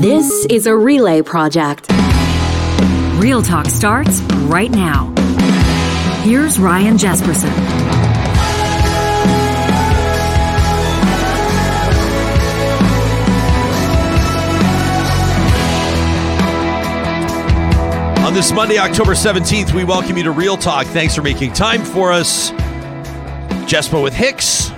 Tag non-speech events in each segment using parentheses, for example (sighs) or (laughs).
This is a relay project. Real Talk starts right now. Here's Ryan Jespersen. On this Monday, October 17th, we welcome you to Real Talk. Thanks for making time for us. Jespo with Hicks.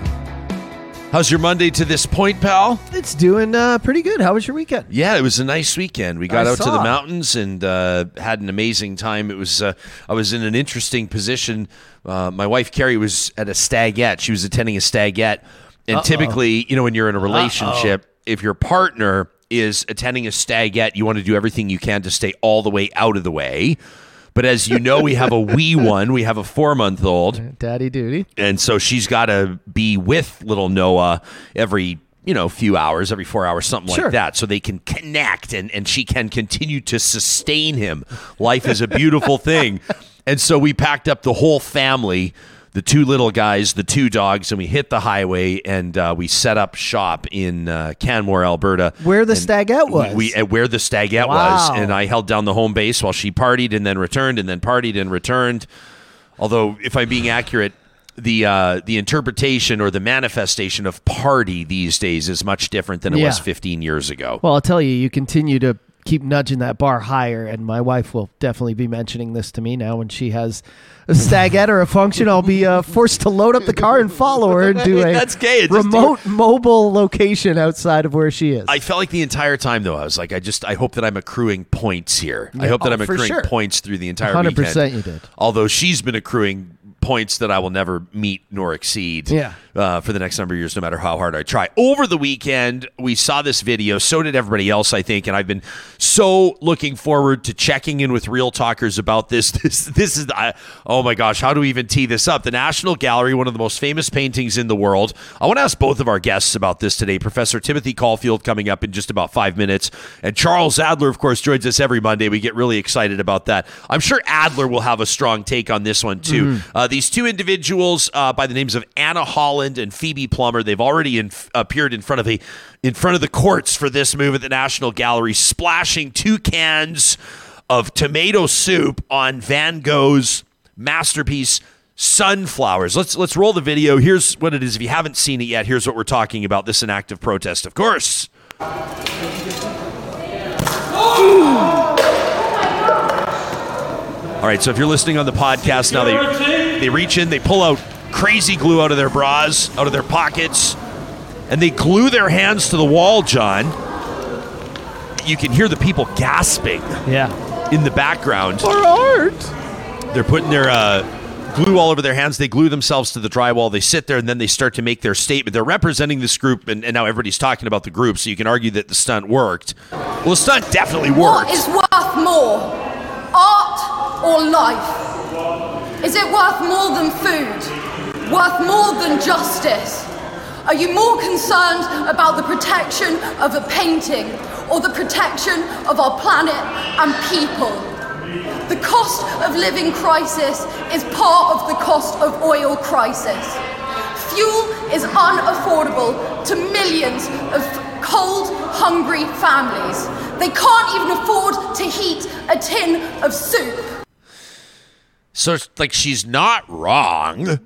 How's your Monday to this point, pal? It's doing uh, pretty good. How was your weekend? Yeah, it was a nice weekend. We got I out to the mountains and uh, had an amazing time. It was uh, I was in an interesting position. Uh, my wife Carrie was at a stagette. She was attending a stagette, and typically, you know, when you're in a relationship, if your partner is attending a stagette, you want to do everything you can to stay all the way out of the way. But as you know, we have a wee (laughs) one. We have a four month old Daddy duty. and so she's got to be with little Noah every you know few hours, every four hours, something Sure. like that, so they can connect and and she can continue to sustain him. Life is a beautiful thing, (laughs) and so we packed up the whole family. The two little guys, the two dogs, and we hit the highway and uh, we set up shop in uh, Canmore, Alberta. Where the stagette was. We, we, uh, where the stagette Wow. was, and I held down the home base while she partied and then returned and then partied and returned. Although, if I'm being accurate, the uh, the interpretation or the manifestation of party these days is much different than it was 15 years ago. Well, I'll tell you, you continue to keep nudging that bar higher, and my wife will definitely be mentioning this to me now when she has a stagette or a function. I'll be uh, forced to load up the car and follow her and do (laughs) a That's gay. Remote mobile location outside of where she is. I felt like the entire time though, I was like, I just, I hope that I'm accruing points here. I hope that Oh, I'm accruing sure. points through the entire 100% weekend. you did. Although she's been accruing points that I will never meet nor exceed. Yeah. Uh, for the next number of years, no matter how hard I try. Over the weekend, we saw this video. So did everybody else, I think, and I've been so looking forward to checking in with real talkers about this. (laughs) This, this is, the, oh my gosh, how do we even tee this up? The National Gallery, one of the most famous paintings in the world. I want to ask both of our guests about this today. Professor Timothy Caulfield coming up in just about five minutes, and Charles Adler, of course, joins us every Monday. We get really excited about that. I'm sure Adler will have a strong take on this one too. Uh, these two individuals uh, by the names of Anna Holland and Phoebe Plummer, they've already in, appeared in front of a in front of the courts for this move at the National Gallery, splashing two cans of tomato soup on Van Gogh's masterpiece Sunflowers. Let's let's roll the video. Here's what it is. If you haven't seen it yet, here's what we're talking about. This is an act of protest, of course. All right, so if you're listening on the podcast now, they they reach in, they pull out crazy glue out of their bras, out of their pockets, and they glue their hands to the wall. John, you can hear the people gasping yeah. in the background. For art. They're putting their uh, glue all over their hands. They glue themselves to the drywall. They sit there and then they start to make their statement. They're representing this group, and, and now everybody's talking about the group, so you can argue that the stunt worked. Well, the stunt definitely worked. is worth more, art or life? Is it worth more than food? Worth more than justice? Are you more concerned about the protection of a painting or the protection of our planet and people? The cost of living crisis is part of the cost of oil crisis. Fuel is unaffordable to millions of cold, hungry families. They can't even afford to heat a tin of soup. So it's like she's not wrong.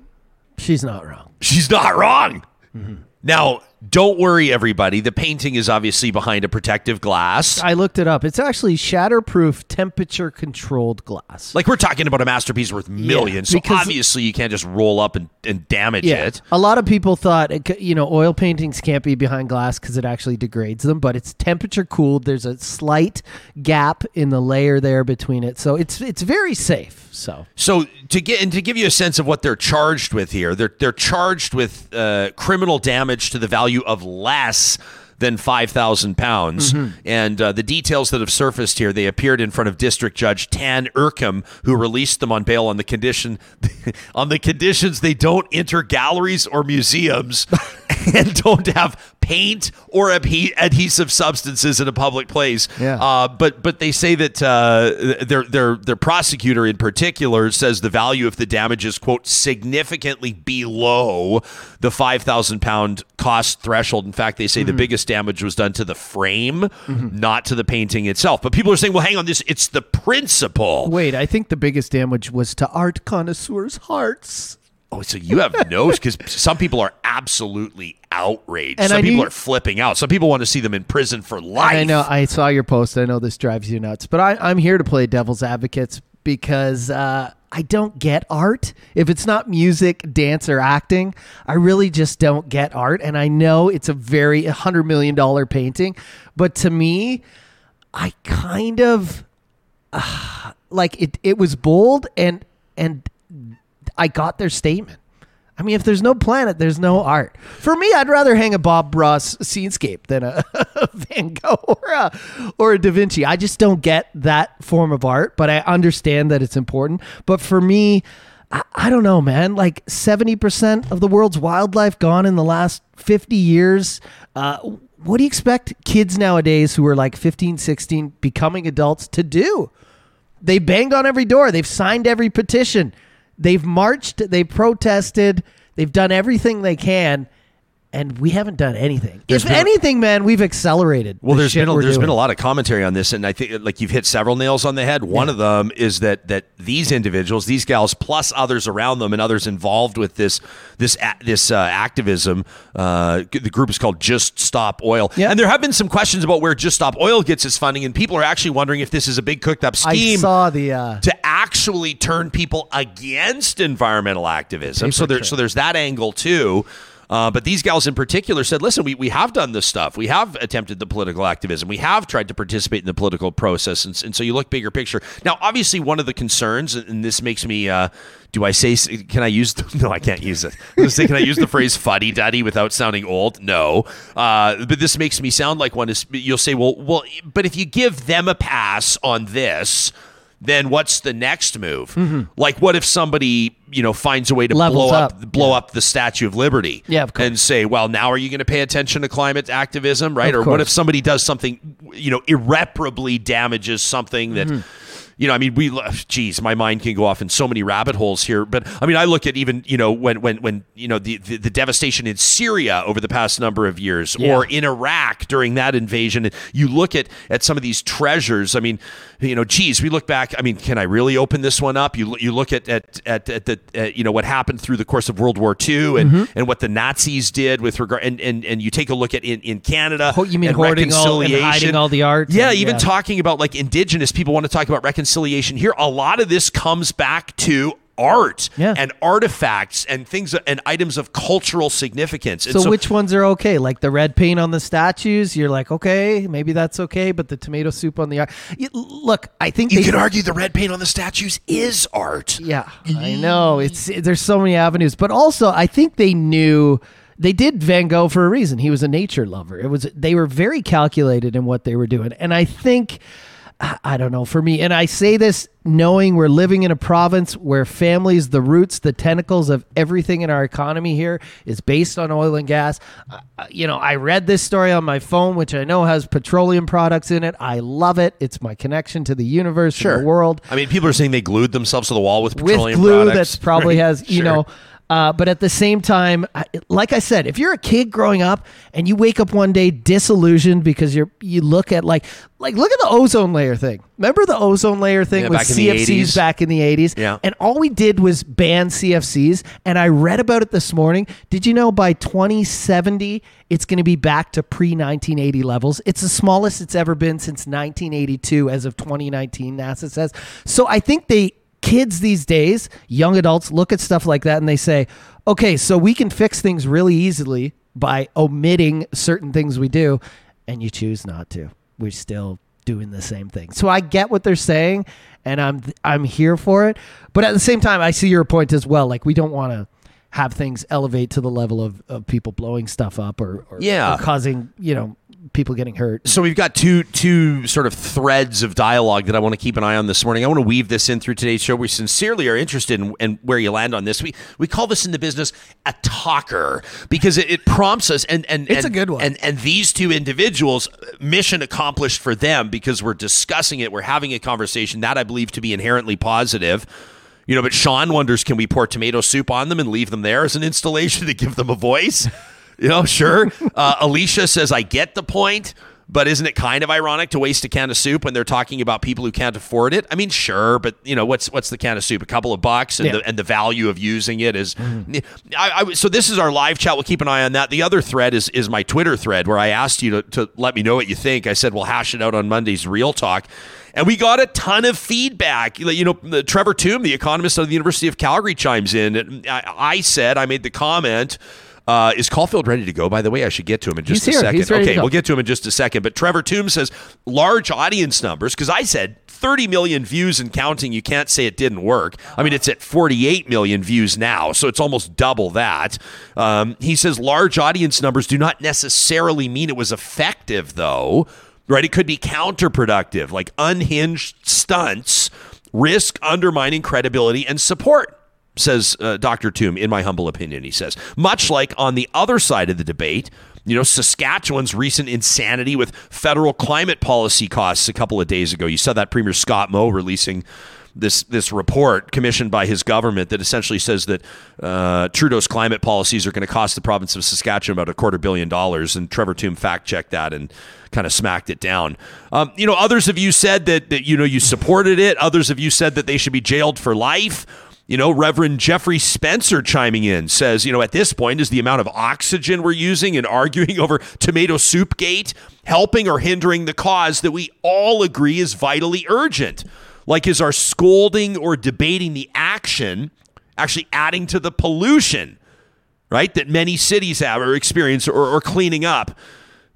She's not wrong. She's not wrong. Mm-hmm. Now, don't worry, everybody. The painting is obviously behind a protective glass. I looked it up. It's actually shatterproof, temperature controlled glass. Like we're talking about a masterpiece worth millions, so obviously you can't just roll up and, and damage it. A lot of people thought, it you know, oil paintings can't be behind glass because it actually degrades them, but it's temperature cooled. There's a slight gap in the layer there between it. So it's it's very safe. So So to get and to give you a sense of what they're charged with here, they're they're charged with uh, criminal damage to the value of less than five thousand pounds. And uh, the details that have surfaced here, they appeared in front of District Judge Tan Ikram, who released them on bail on the condition (laughs) on the conditions they don't enter galleries or museums (laughs) and don't have paint or adhe- adhesive substances in a public place. Yeah. Uh, but but they say that uh, their their their prosecutor in particular says the value of the damage is quote significantly below the five thousand pound cost threshold. In fact, they say the biggest damage was done to the frame, not to the painting itself. But people are saying, well, hang on, this it's the principle. Wait, I think the biggest damage was to art connoisseurs' hearts. Oh, so you have no because some people are absolutely outraged. And some I people need- are flipping out. Some people want to see them in prison for life. I know. I saw your post. I know this drives you nuts, but I, I'm here to play devil's advocates because uh, I don't get art. If it's not music, dance, or acting, I really just don't get art. And I know it's a very hundred million dollar painting, but to me, I kind of uh, (sighs) like it. It was bold and and I got their statement. I mean, if there's no planet, there's no art. For me, I'd rather hang a Bob Ross scenescape than a, (laughs) Van Gogh or a, or a Da Vinci. I just don't get that form of art, but I understand that it's important. But for me, I, I don't know, man. Like 70% of the world's wildlife gone in the last 50 years. Uh, what do you expect kids nowadays who are like 15, 16, becoming adults to do? They banged on every door. They've signed every petition. They've marched. They protested. They've done everything they can, and we haven't done anything. There's if been- anything, man, we've accelerated. Well, the there's shit been a, we're there's been a lot of commentary on this, and I think like you've hit several nails on the head. One of them is that that these individuals, these gals, plus others around them and others involved with this this this uh, activism, uh, the group is called Just Stop Oil, Yeah. and there have been some questions about where Just Stop Oil gets its funding, and people are actually wondering if this is a big cooked up scheme. I saw the. Uh, to actually turn people against environmental activism. So there, so there's that angle too. Uh, but these gals in particular said, listen, we, we have done this stuff. We have attempted the political activism. We have tried to participate in the political process. And, and so you look bigger picture. Now, obviously, one of the concerns, and this makes me, uh, do I say, can I use, (laughs) no, I can't use it. I say, can I use the phrase (laughs) fuddy duddy without sounding old? No. Uh, but this makes me sound like one is, you'll say, well, well, but if you give them a pass on this, then what's the next move? Like, what if somebody you know finds a way to Mm-hmm. Levels blow up, up. blow up the Statue of Liberty? Yeah, of course. and say, well, now are you going to pay attention to climate activism, right? Of or what if somebody does something you know irreparably damages something that. Mm-hmm. You know, I mean, we, geez, my mind can go off in so many rabbit holes here. But I mean, I look at even, you know, when, when, when, you know, the, the, the devastation in Syria over the past number of years Yeah. or in Iraq during that invasion, you look at, at some of these treasures. I mean, you know, geez, we look back. I mean, can I really open this one up? You, you look at, at, at, at the, uh, you know, what happened through the course of World War II and, Mm-hmm. and what the Nazis did with regard, and, and, and you take a look at in, in Canada. Ho- you mean and hoarding all- and hiding all the art Yeah, and- even yeah. talking about like indigenous people want to talk about reconciliation here. A lot of this comes back to art Yeah. and artifacts and things and items of cultural significance. And so, which ones are okay? Like the red paint on the statues, you're like, okay, maybe that's okay, but the tomato soup on the art. Look, I think you they could argue the red paint on the statues is art. Yeah, I know. It's there's so many avenues, but also I think they knew they did Van Gogh for a reason. He was a nature lover. It was they were very calculated in what they were doing, and I think I I don't know for me. And I say this knowing we're living in a province where families, the roots, the tentacles of everything in our economy here is based on oil and gas. Uh, you know, I read this story on my phone, which I know has petroleum products in it. I love it. It's my connection to the universe, and the world I mean, people are saying they glued themselves to the wall with petroleum with glue products. that's (laughs) probably Right. has you Sure. know uh, but at the same time like i said if you're a kid growing up and you wake up one day disillusioned because you're you look at like like look at the ozone layer thing. Remember the ozone layer thing Yeah, with cfcs back in the 80s Yeah. and all we did was ban cfcs and i read about it this morning. Did you know by 2070 it's going to be back to pre-1980 levels? It's the smallest it's ever been since 1982 as of 2019 nasa says. So i think they kids these days, young adults look at stuff like that and they say, okay, so we can fix things really easily by omitting certain things we do, and you choose not to. We're still doing the same thing. So I get what they're saying, and I'm I'm here for it. But at the same time, I see your point as well. Like we don't want to have things elevate to the level of, of people blowing stuff up or, or, Yeah. or causing you know people getting hurt. so we've got two two sort of threads of dialogue that I want to keep an eye on this morning. I want to weave this in through today's show. We sincerely are interested in, in where you land on this. We we call this in the business a talker because it, it prompts us and and It's and- a good one. And and these two individuals, mission accomplished for them because we're discussing it, we're having a conversation that I believe to be inherently positive. You know, but Sean wonders, can we pour tomato soup on them and leave them there as an installation to give them a voice? (laughs) You know, sure. Uh, Alicia says, I get the point. But isn't it kind of ironic to waste a can of soup when they're talking about people who can't afford it? I mean, sure, but you know what's what's the can of soup? A couple of bucks, and Yeah. the and the value of using it is. I, I, so this is our live chat. We'll keep an eye on that. The other thread is is my Twitter thread where I asked you to, to let me know what you think. I said we'll hash it out on Monday's Real Talk. And we got a ton of feedback. You know, Trevor Tombe, the economist of the University of Calgary, chimes in. I, I said, I made the comment. Uh, is Caulfield ready to go? By the way, I should get to him in just He's a here. second. He's ready to okay, we'll get to him in just a second. But Trevor Tombe says large audience numbers because I said 30 million views and counting. You can't say it didn't work. I mean, it's at 48 million views now, so it's almost double that. Um, he says large audience numbers do not necessarily mean it was effective, though. Right? It could be counterproductive, like unhinged stunts risk undermining credibility and support says uh, Dr. Tombe, in my humble opinion, he says. Much like on the other side of the debate, you know, Saskatchewan's recent insanity with federal climate policy costs a couple of days ago. You saw that Premier Scott Moe releasing this this report commissioned by his government that essentially says that uh, Trudeau's climate policies are going to cost the province of Saskatchewan about a quarter billion dollars. And Trevor Tombe fact checked that and kind of smacked it down. Um, you know, others of you said that that you know you supported it. Others of you said that they should be jailed for life. You know, Reverend Jeffrey Spencer chiming in says, you know, at this point, is the amount of oxygen we're using and arguing (laughs) over tomato soup gate helping or hindering the cause that we all agree is vitally urgent? Like, is our scolding or debating the action actually adding to the pollution, right, that many cities have or experience or, or cleaning up?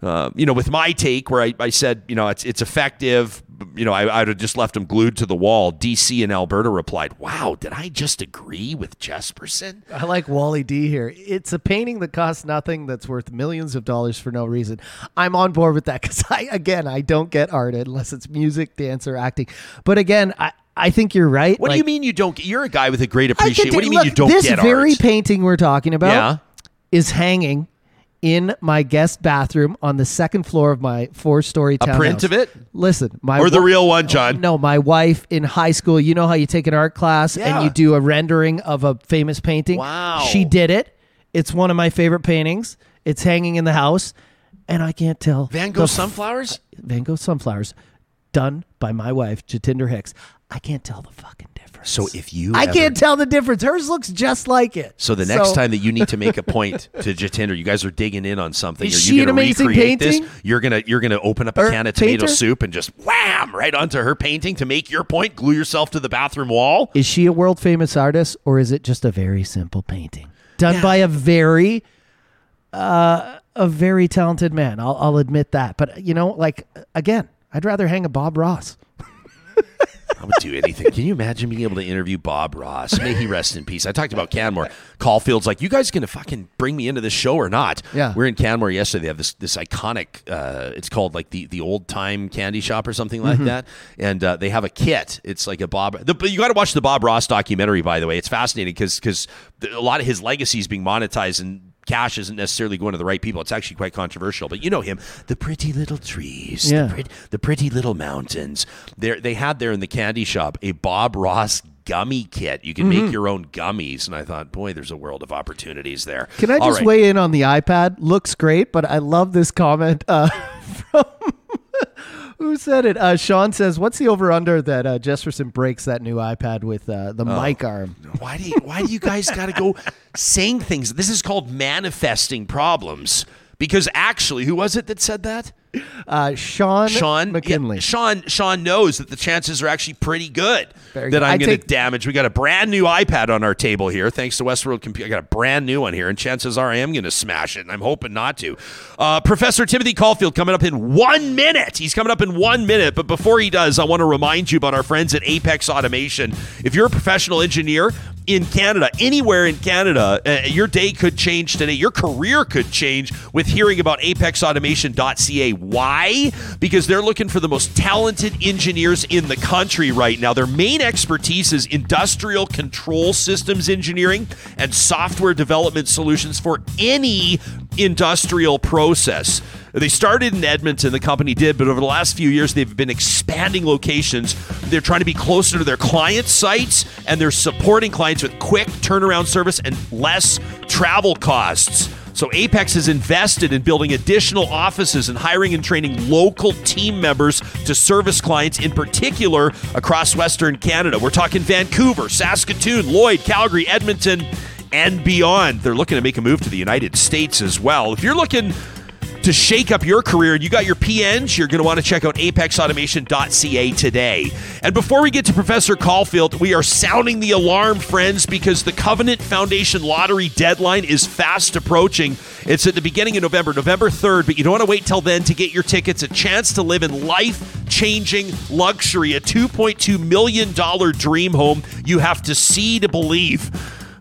Uh, you know, with my take, where I, I said, you know, it's it's effective. You know, I, I'd have just left them glued to the wall. DC and Alberta replied, "Wow, did I just agree with Jespersen?" I like Wally D here. It's a painting that costs nothing that's worth millions of dollars for no reason. I'm on board with that because (laughs) I, again, I don't get art unless it's music, dance, or acting. But again, I, I think you're right. What do you mean you don't? get- You're a guy with a great appreciation. What do you mean you don't this get very art? painting we're talking about Yeah. is hanging in my guest bathroom on the second floor of my four-story A townhouse. print of it? Listen, my Or the real one, John? No, my wife in high school. You know how you take an art class Yeah. and you do a rendering of a famous painting. Wow. she did it. It's one of my favorite paintings. It's hanging in the house, and I can't tell Van Gogh f- sunflowers. Van Gogh sunflowers, done by my wife Jatinder Hicks. I can't tell the fucking difference. So if you I ever- can't tell the difference. Hers looks just like it. So the next time that you need to make a (laughs) point to Jatinder, you guys are digging in on something. Is Are she an amazing painting? This? You're gonna you're gonna open up a Or can of tomato painter? soup and just wham right onto her painting to make your point. Glue yourself to the bathroom wall. Is she a world famous artist or is it just a very simple painting done by a very uh, a very talented man? I'll, I'll admit that. But you know, like again, I'd rather hang a Bob Ross. (laughs) I would do anything. Can you imagine being able to interview Bob Ross? May he rest in peace. I talked about Canmore. Caulfield's like, you guys gonna fucking bring me into this show or not? Yeah. We're in Canmore yesterday. They have this this iconic. Uh, it's called like the the old time candy shop or something like that. And uh, they have a kit. It's like a Bob. The, but you got to watch the Bob Ross documentary. By the way, it's fascinating because because a lot of his legacy is being monetized and. Cash isn't necessarily going to the right people. It's actually quite controversial, but you know him. The pretty little trees, Yeah. the, pretty, the pretty little mountains. There, they had there in the candy shop a Bob Ross gummy kit. You can Mm-hmm. make your own gummies, and I thought, boy, there's a world of opportunities there. Can I All just right. weigh in on the iPad? Looks great, but I love this comment uh, (laughs) from who said it. Uh, Sean says, "What's the over under that uh, Jespersen breaks that new iPad with uh, the Oh. mic arm?" Why do you, why do you guys got to go saying things? This is called manifesting problems. Because actually, who was it that said that? Uh, Sean Sean McKinley. yeah, Sean Sean knows that the chances are actually pretty good Very that good. I'm going to damage. We got a brand new iPad on our table here, thanks to Westworld Computer. I got a brand new one here, and chances are I am going to smash it, and I'm hoping not to. Uh, Professor Timothy Caulfield coming up in one minute. He's coming up in one minute, but before he does, I want to remind you about our friends at Apex Automation. If you're a professional engineer in Canada, anywhere in Canada, uh, your day could change today. Your career could change with hearing about apexautomation.ca. Why? Because they're looking for the most talented engineers in the country right now. Their main expertise is industrial control systems engineering and software development solutions for any industrial process. They started in Edmonton, the company did, but over the last few years, they've been expanding locations. They're trying to be closer to their client sites, and they're supporting clients with quick turnaround service and less travel costs. So Apex has invested in building additional offices and hiring and training local team members to service clients, in particular across Western Canada. We're talking Vancouver, Saskatoon, Lloyd, Calgary, Edmonton, and beyond. They're looking to make a move to the United States as well. If you're looking to shake up your career and you got your PNs, you're going to want to check out apexautomation.ca today. And before we get to Professor Caulfield, we are sounding the alarm, friends, because the Covenant Foundation lottery deadline is fast approaching. It's at the beginning of November, November 3rd, but you don't want to wait till then to get your tickets. A chance to live in life changing luxury, a $2.2 million dream home you have to see to believe.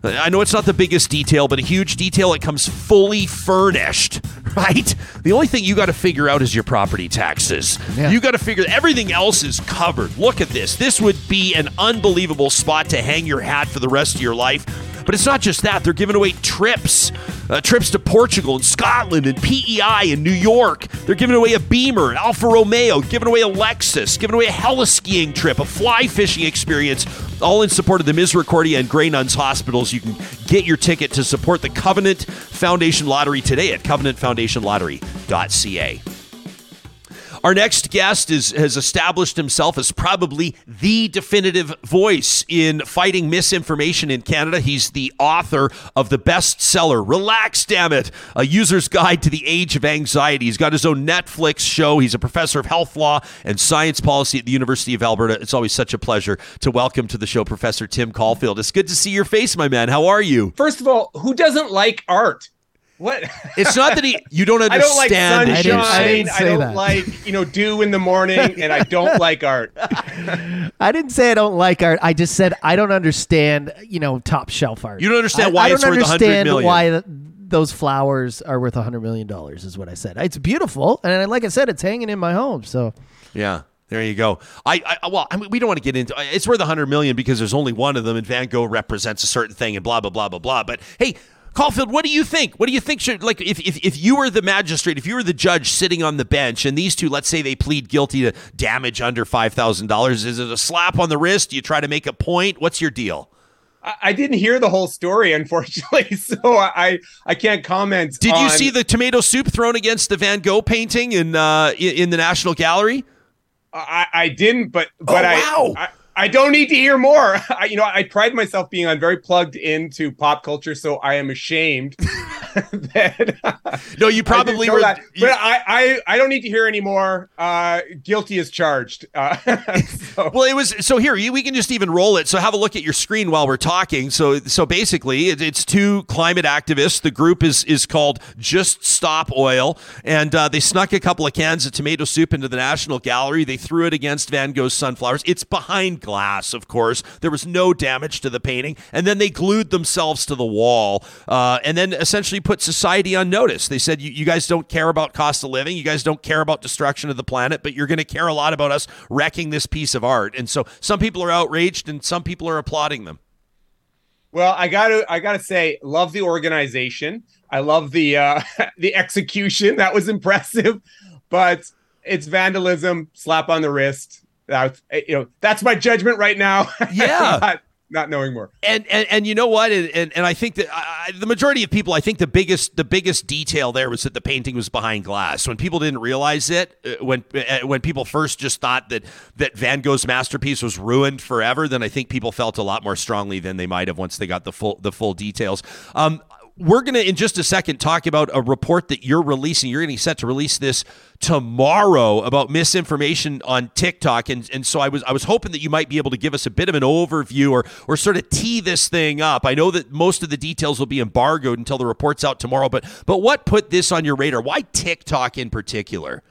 I know it's not the biggest detail, but a huge detail. It comes fully furnished, (laughs) right? The only thing you got to figure out is your property taxes. Yeah. You got to figure everything else is covered. Look at this. This would be an unbelievable spot to hang your hat for the rest of your life. But it's not just that. They're giving away trips, uh, trips to Portugal and Scotland and PEI and New York. They're giving away a Beamer, an Alfa Romeo, giving away a Lexus, giving away a heliskiing trip, a fly fishing experience, all in support of the Misericordia and Grey Nuns hospitals. You can get your ticket to support the Covenant Foundation Lottery today at covenantfoundationlottery.ca. Our next guest is, has established himself as probably the definitive voice in fighting misinformation in Canada. He's the author of the bestseller, Relax, Damn It, A User's Guide to the Age of Anxiety. He's got his own Netflix show. He's a professor of health law and science policy at the University of Alberta. It's always such a pleasure to welcome to the show Professor Tim Caulfield. It's good to see your face, my man. How are you? First of all, who doesn't like art? What? It's not that he you don't understand. (laughs) I don't like understand. sunshine. it. didn't- I didn't I don't that. like, you know, dew in the morning, and I don't (laughs) like art. I didn't say I don't like art. I just said I don't understand, you know, top shelf art. You don't understand I- why I don't it's worth 100 understand why th- those flowers are worth a $100 million is what I said. It's beautiful. And like I said, it's hanging in my home. So Yeah. There you go. I, I well, I mean, we don't want to get into. It's worth a hundred million because there's only one of them, and Van Gogh represents a certain thing, and blah blah blah blah blah. But hey, Caulfield, what do you think? What do you think should like if if, if you were the magistrate, if you were the judge sitting on the bench, and these two, let's say they plead guilty to damage under five thousand dollars, is it a slap on the wrist? Do you try to make a point? What's your deal? I, didn't hear the whole story, unfortunately, (laughs) so I I can't comment. Did you see the tomato soup thrown against the Van Gogh painting in uh, in, the National Gallery? I, I didn't, but but I, wow. I I don't need to hear more. (laughs) I, you know, I pride myself being on very plugged into pop culture, so I am ashamed (laughs) that (laughs) No, you probably were. that. you- but I, I I don't need to hear anymore. Uh, guilty as charged. Uh, so- Well, it was so here we can just even roll it. So have a look at your screen while we're talking. So so basically, it, it's two climate activists. The group is is called Just Stop Oil, and uh, they snuck a couple of cans of tomato soup into the National Gallery. They threw it against Van Gogh's sunflowers. It's behind glass, of course. There was no damage to the painting, and then they glued themselves to the wall, uh, and then essentially put society on notice. They said, you, "You guys don't care about cost of living. You guys don't care about destruction of the planet, but you're going to care a lot about us wrecking this piece of art." And so some people are outraged, and some people are applauding them. Well, I gotta I gotta say, love the organization. I love the uh (laughs) the execution. That was impressive, but it's vandalism, slap on the wrist. That's you know, that's my judgment right now. (laughs) Yeah. not, not knowing more. And, and and you know what? And and, and I think that I, the majority of people, I think the biggest the biggest detail there was that the painting was behind glass. When people didn't realize it, uh, when uh, when people first just thought that that Van Gogh's masterpiece was ruined forever, then I think people felt a lot more strongly than they might have once they got the full the full details. Um, we're going to, in just a second, talk about a report that you're releasing. You're getting set to release this tomorrow about misinformation on TikTok, and and so I was I was hoping that you might be able to give us a bit of an overview or or sort of tee this thing up. I know that most of the details will be embargoed until the report's out tomorrow, but but what put this on your radar? Why TikTok in particular?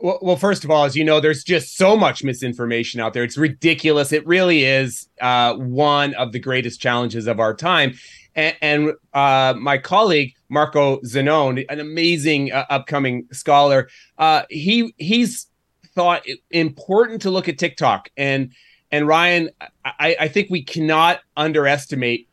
Well, well, first of all, as you know, there's just so much misinformation out there. It's ridiculous. It really is uh, one of the greatest challenges of our time. And, and uh, my colleague Marco Zenone, an amazing uh, upcoming scholar, uh, he he's thought it important to look at TikTok. And and Ryan, I, I think we cannot underestimate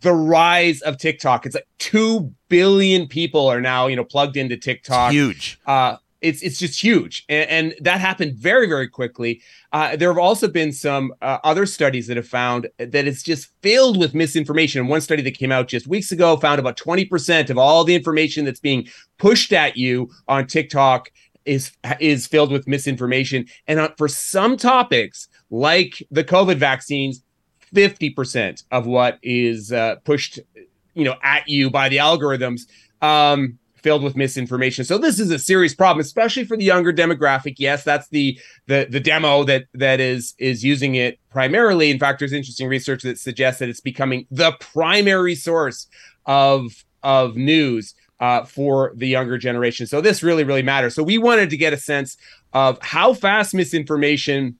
the rise of TikTok. It's like two billion people are now you know plugged into TikTok Huge. uh, it's it's just huge, and, and that happened very very quickly. Uh, there have also been some uh, other studies that have found that it's just filled with misinformation. One study that came out just weeks ago found about twenty percent of all the information that's being pushed at you on TikTok is is filled with misinformation, and for some topics like the COVID vaccines, fifty percent of what is uh, pushed, you know, at you by the algorithms. Um, filled with misinformation. So this is a serious problem, especially for the younger demographic. Yes, that's the the the demo that that is is using it primarily. In fact, there's interesting research that suggests that it's becoming the primary source of of news uh, for the younger generation. So this really really matters. So we wanted to get a sense of how fast misinformation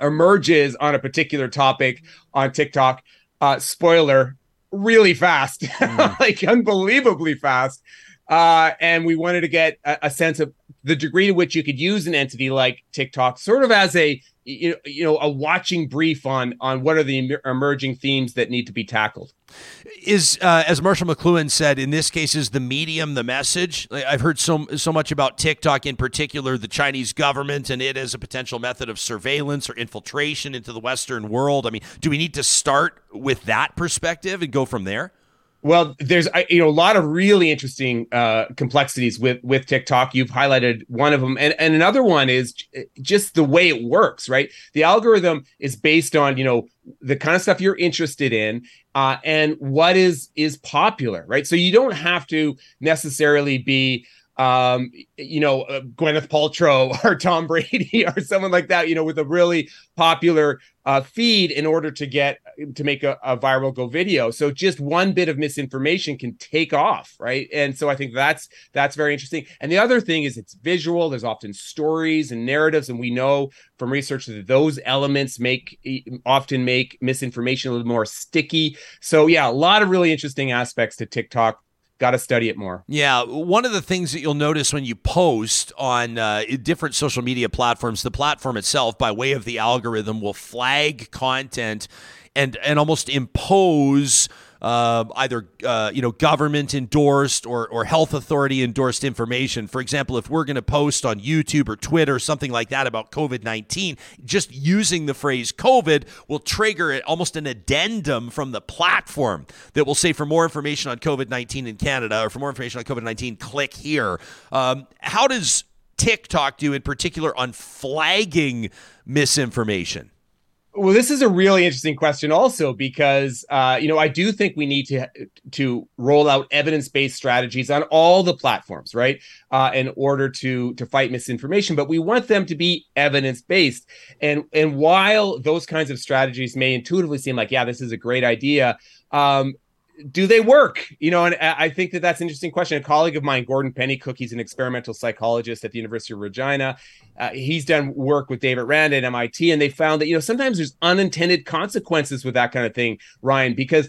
emerges on a particular topic on TikTok. Uh, spoiler, really fast, (laughs) mm. like unbelievably fast uh, and we wanted to get a, a, sense of the degree to which you could use an entity like TikTok, sort of as a you know, you know a watching brief on on what are the emerging themes that need to be tackled. Is uh, as Marshall McLuhan said, in this case, is the medium the message? I've heard so so much about TikTok, in particular, the Chinese government and it as a potential method of surveillance or infiltration into the Western world. I mean, do we need to start with that perspective and go from there? Well, there's you know a lot of really interesting uh, complexities with with TikTok. You've highlighted one of them, and and another one is just the way it works. Right, the algorithm is based on you know the kind of stuff you're interested in, uh, and what is is popular. Right, so you don't have to necessarily be um, you know, uh, Gwyneth Paltrow (laughs) or Tom Brady (laughs) or someone like that, you know, with a really popular uh, feed in order to get to make a, a, viral go video. So just one bit of misinformation can take off, right? And so I think that's that's very interesting. And the other thing is it's visual. There's often stories and narratives, and we know from research that those elements make often make misinformation a little more sticky. So yeah, a lot of really interesting aspects to TikTok got to study it more. Yeah, one of the things that you'll notice when you post on uh, different social media platforms, the platform itself, by way of the algorithm, will flag content and and almost impose uh, either uh, you know government endorsed or or health authority endorsed information. For example, if we're going to post on YouTube or Twitter or something like that about COVID nineteen, just using the phrase COVID will trigger it almost an addendum from the platform that will say for more information on COVID nineteen in Canada or for more information on COVID nineteen, click here. Um, how does TikTok do in particular on flagging misinformation? Well, this is a really interesting question, also because uh, you know I do think we need to to roll out evidence based strategies on all the platforms, right, uh, in order to to fight misinformation. But we want them to be evidence based, and and while those kinds of strategies may intuitively seem like, yeah, this is a great idea, um, do they work? You know, and I think that that's an interesting question. A colleague of mine, Gordon Pennycook, he's an experimental psychologist at the University of Regina. Uh, he's done work with David Rand at MIT, and they found that you know sometimes there's unintended consequences with that kind of thing, Ryan. Because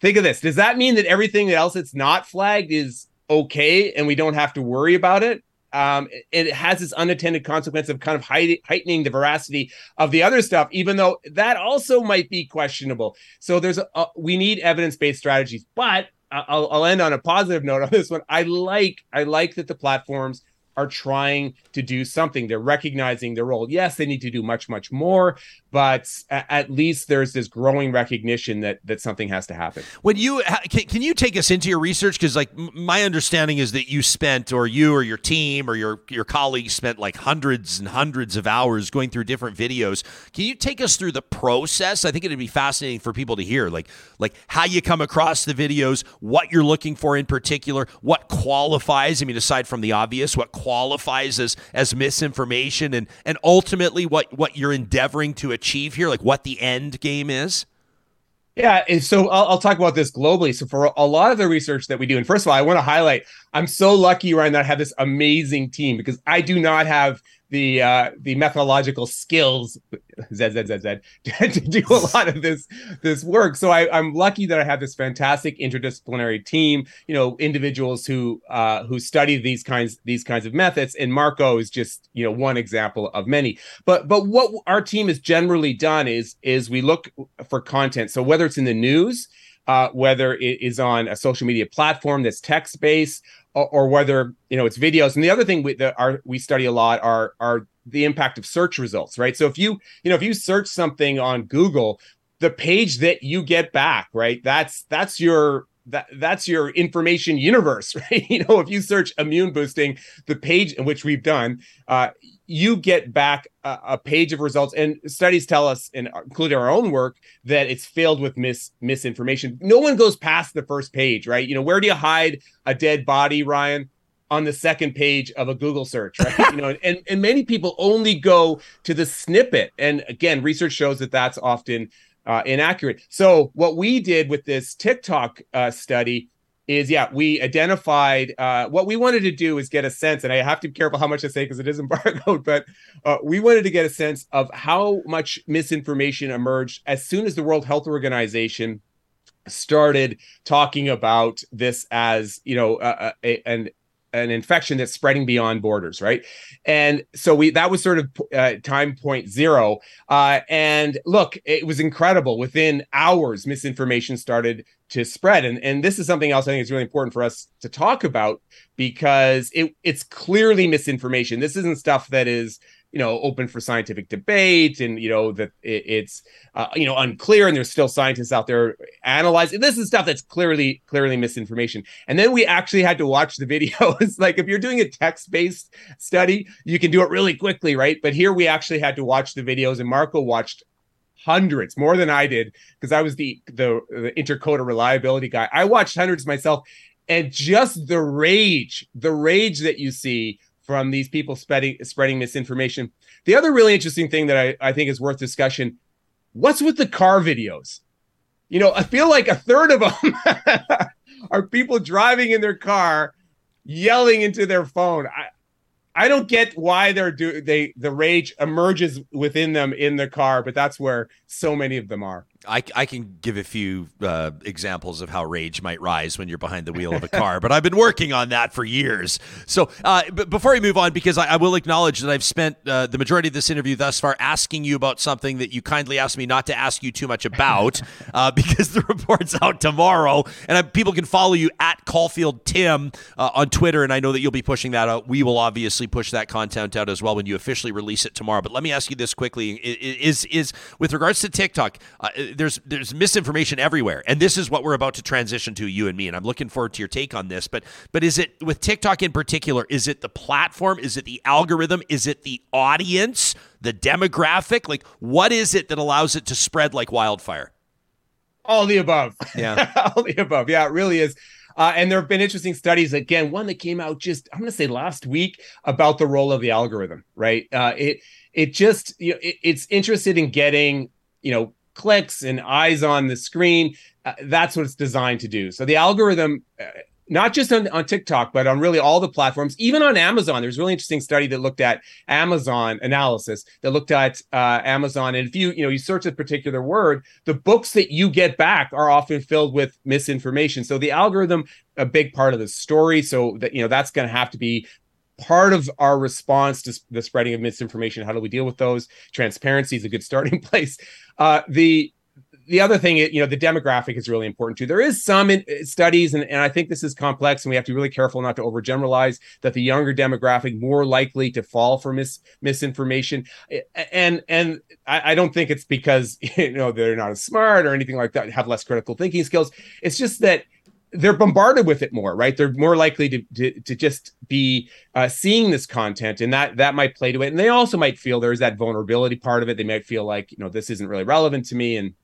think of this: does that mean that everything else that's not flagged is okay, and we don't have to worry about it? Um, it has this unintended consequence of kind of heightening the veracity of the other stuff, even though that also might be questionable. So there's a, a we need evidence based strategies, but I'll, I'll end on a positive note on this one. I like I like that the platforms are trying to do something. They're recognizing their role. Yes, they need to do much, much more, but at least there's this growing recognition that that something has to happen. When you can, can you take us into your research? Because like my understanding is that you spent, or you or your team or your your colleagues spent like hundreds and hundreds of hours going through different videos. Can you take us through the process? I think it'd be fascinating for people to hear, like like how you come across the videos, what you're looking for in particular, what qualifies. I mean, aside from the obvious, what qualifies as as misinformation and and ultimately what what you're endeavoring to achieve here like what the end game is yeah, so I'll, I'll, talk about this globally. So for a lot of the research that we do, and first of all, I want to highlight I'm so lucky, Ryan, that I have this amazing team because I do not have the uh, the methodological skills z z z z (laughs) to do a lot of this this work. So I, I'm lucky that I have this fantastic interdisciplinary team. You know, individuals who uh, who study these kinds these kinds of methods. And Marco is just you know one example of many. But but what our team has generally done is is we look for content. So whether it's in the news uh, whether it is on a social media platform that's text based or, whether you know it's videos. And the other thing we that are we study a lot are are the impact of search results, right? So if you you know if you search something on Google, the page that you get back, right? That's that's your that that's your information universe, (laughs) right? You know, if you search immune boosting, the page in which we've done, uh, you get back a, a, page of results. And studies tell us, and including our own work, that it's filled with mis misinformation. No one goes past the first page, right? You know, where do you hide a dead body, Ryan? On the second page of a Google search, right? you know, (laughs) and and many people only go to the snippet. And again, research shows that that's often uh, inaccurate. So what we did with this TikTok uh, study is, yeah, we identified uh, what we wanted to do is get a sense, and I have to be careful how much I say because it is (laughs) embargoed, but uh, we wanted to get a sense of how much misinformation emerged as soon as the World Health Organization started talking about this as you know uh, a, an an infection that's spreading beyond borders, right? And so we that was sort of uh, time point zero. Uh, and look, it was incredible. Within hours, misinformation started to spread, and and this is something else I think is really important for us to talk about because it it's clearly misinformation. This isn't stuff that is you know open for scientific debate and you know that it, it's uh, you know unclear and there's still scientists out there analyzing. This is stuff that's clearly clearly misinformation. And then we actually had to watch the (laughs) videos. Like if you're doing a text-based study you can do it really quickly right? But here we actually had to watch the videos and marco watched hundreds more than i did because i was the, the the intercoder reliability guy i watched hundreds myself and just the rage the rage that you see from these people spreading spreading misinformation. The other really interesting thing that I, I think is worth discussion: what's with the car videos? You know, I feel like a third of them (laughs) are people driving in their car, yelling into their phone. I, I don't get why they're do they the rage emerges within them in the car, but that's where so many of them are. I, I can give a few uh, examples of how rage might rise when you're behind the wheel of a car, but I've been working on that for years. So, uh, but before we move on, because I, I will acknowledge that I've spent uh, the majority of this interview thus far asking you about something that you kindly asked me not to ask you too much about, (laughs) uh, because the report's out tomorrow, and I, people can follow you at Caulfield Tim uh, on Twitter, and I know that you'll be pushing that out. We will obviously push that content out as well when you officially release it tomorrow. But let me ask you this quickly: is is with regards to TikTok? There's there's misinformation everywhere, and this is what we're about to transition to, you and me. And I'm looking forward to your take on this. But but is it with TikTok in particular? Is it the platform? Is it the algorithm? Is it the audience? The demographic? Like what is it that allows it to spread like wildfire? All the above. Yeah, (laughs) all the above. Yeah, it really is. Uh, and there have been interesting studies. Again, one that came out just I'm going to say last week about the role of the algorithm. Right. Uh, it it just you know, it, it's interested in getting you know clicks and eyes on the screen. Uh, that's what it's designed to do. So the algorithm, uh, not just on, on TikTok, but on really all the platforms, even on Amazon. There's a really interesting study that looked at Amazon analysis that looked at uh, Amazon. And if you, you know, you search a particular word, the books that you get back are often filled with misinformation. So the algorithm, a big part of the story. So that, you know, that's going to have to be part of our response to the spreading of misinformation how do we deal with those? Transparency is a good (laughs) starting place. Uh, the the other thing you know the demographic is really important too. There is some in, studies and, and i think this is complex and we have to be really careful not to overgeneralize that the younger demographic more likely to fall for mis, misinformation. And and I, I don't think it's because (laughs) you know they're not as smart or anything like that have less critical thinking skills. It's just that they're bombarded with it more, right? They're more likely to to, to just be uh, seeing this content, and that that might play to it. And they also might feel there's that vulnerability part of it. They might feel like you know this isn't really relevant to me, and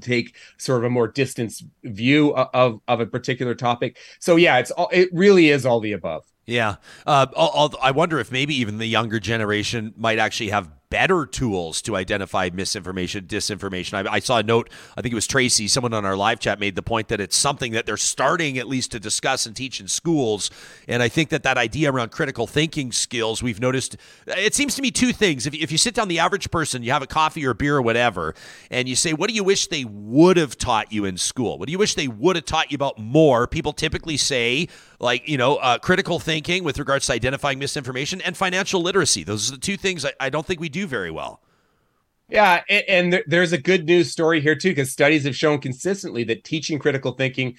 take sort of a more distance view of of a particular topic. So yeah, it's all it really is all the above. Yeah, uh, I wonder if maybe even the younger generation might actually have better tools to identify misinformation, disinformation. I, I, saw a note, I think it was Tracy, someone on our live chat made the point that it's something that they're starting at least to discuss and teach in schools. And I think that that idea around critical thinking skills, we've noticed, it seems to me two things. If, if you sit down the average person, you have a coffee or a beer or whatever, and you say, what do you wish they would have taught you in school? What do you wish they would have taught you about more? People typically say, like, you know, uh, critical thinking with regards to identifying misinformation and financial literacy. Those are the two things I, I don't think we do very well. Yeah, and, and there, there's a good news story here too, because studies have shown consistently that teaching critical thinking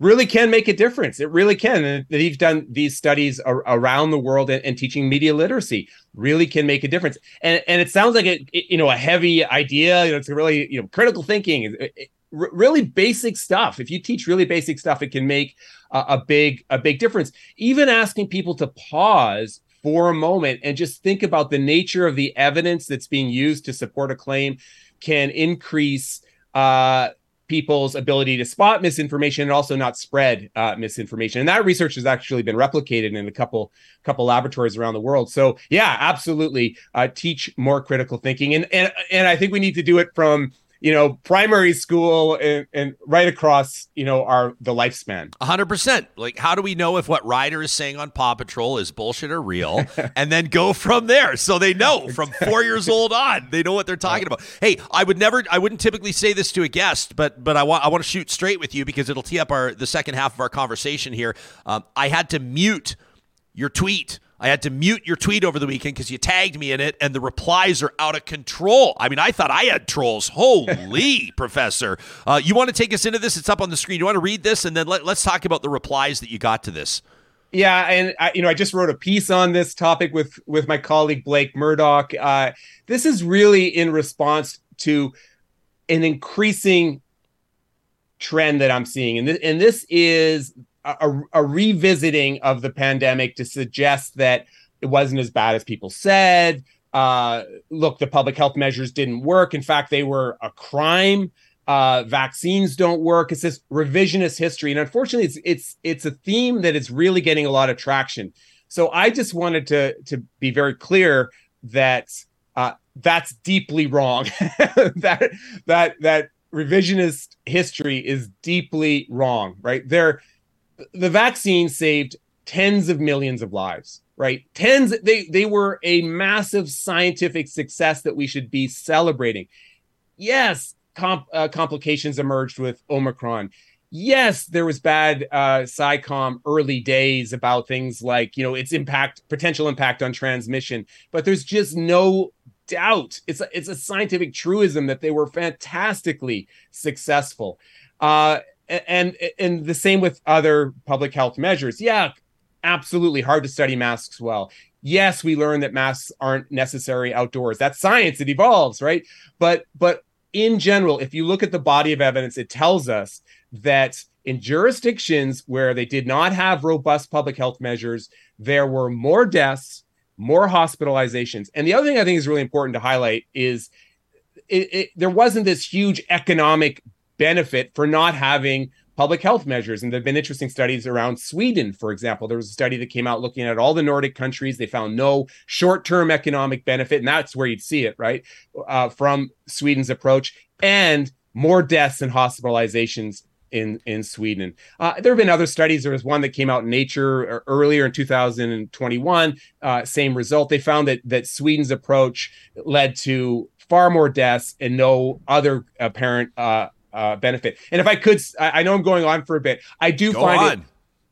really can make a difference. It really can. And they've done these studies ar- around the world and, and, teaching media literacy really can make a difference. And and it sounds like a you know a heavy idea. You know, it's really you know critical thinking. It, it, really basic stuff. If you teach really basic stuff, it can make a big a big difference. Even asking people to pause for a moment and just think about the nature of the evidence that's being used to support a claim can increase uh, people's ability to spot misinformation and also not spread uh, misinformation. And that research has actually been replicated in a couple couple laboratories around the world. So yeah, absolutely, uh, teach more critical thinking, and and and I think we need to do it from you know, primary school and, and right across, you know, our the lifespan. 100%. Like, how do we know if what Ryder is saying on Paw Patrol is bullshit or real? (laughs) and then go from there. So they know (laughs) from four years old on, they know what they're talking about. Hey, I would never, I wouldn't typically say this to a guest, but but I want I want to shoot straight with you because it'll tee up our the second half of our conversation here. Um, I had to mute your tweet I had to mute your tweet over the weekend because you tagged me in it, and the replies are out of control. I mean, I thought I had trolls. Holy, (laughs) Professor. Uh, you want to take us into this? It's up on the screen. You want to read this, and then let, let's talk about the replies that you got to this. Yeah, and I, you know, I just wrote a piece on this topic with with my colleague Blake Murdoch. Uh, this is really in response to an increasing trend that I'm seeing, and and this is a, a revisiting of the pandemic to suggest that it wasn't as bad as people said. Uh, look, the public health measures didn't work. In fact, they were a crime. Uh, vaccines don't work. It's this revisionist history, and unfortunately, it's it's it's a theme that is really getting a lot of traction. So I just wanted to to be very clear that uh, that's deeply wrong. (laughs) that that that revisionist history is deeply wrong. Right there the vaccine saved tens of millions of lives right? Tens they they were a massive scientific success that we should be celebrating. Yes comp, uh, complications emerged with omicron. Yes there was bad uh early days about things like you know its impact potential impact on transmission but there's just no doubt. It's a, it's a scientific truism that they were fantastically successful. Uh and and the same with other public health measures. Yeah, absolutely hard to study masks well. Yes, we learn that masks aren't necessary outdoors. That's science. It evolves, right? But but in general, if you look at the body of evidence, it tells us that in jurisdictions where they did not have robust public health measures, there were more deaths, more hospitalizations. And the other thing I think is really important to highlight is it, it, there wasn't this huge economic benefit for not having public health measures. And there have been interesting studies around Sweden, for example. There was a study that came out looking at all the Nordic countries. They found no short term economic benefit. And that's where you'd see it, right? Uh, from Sweden's approach and more deaths and hospitalizations in in Sweden. Uh, there have been other studies. There was one that came out in Nature uh, earlier in 2021. Uh, same result. They found that that Sweden's approach led to far more deaths and no other apparent uh, uh, benefit. And if I could, I, I, know I'm going on for a bit. I do Go find on. it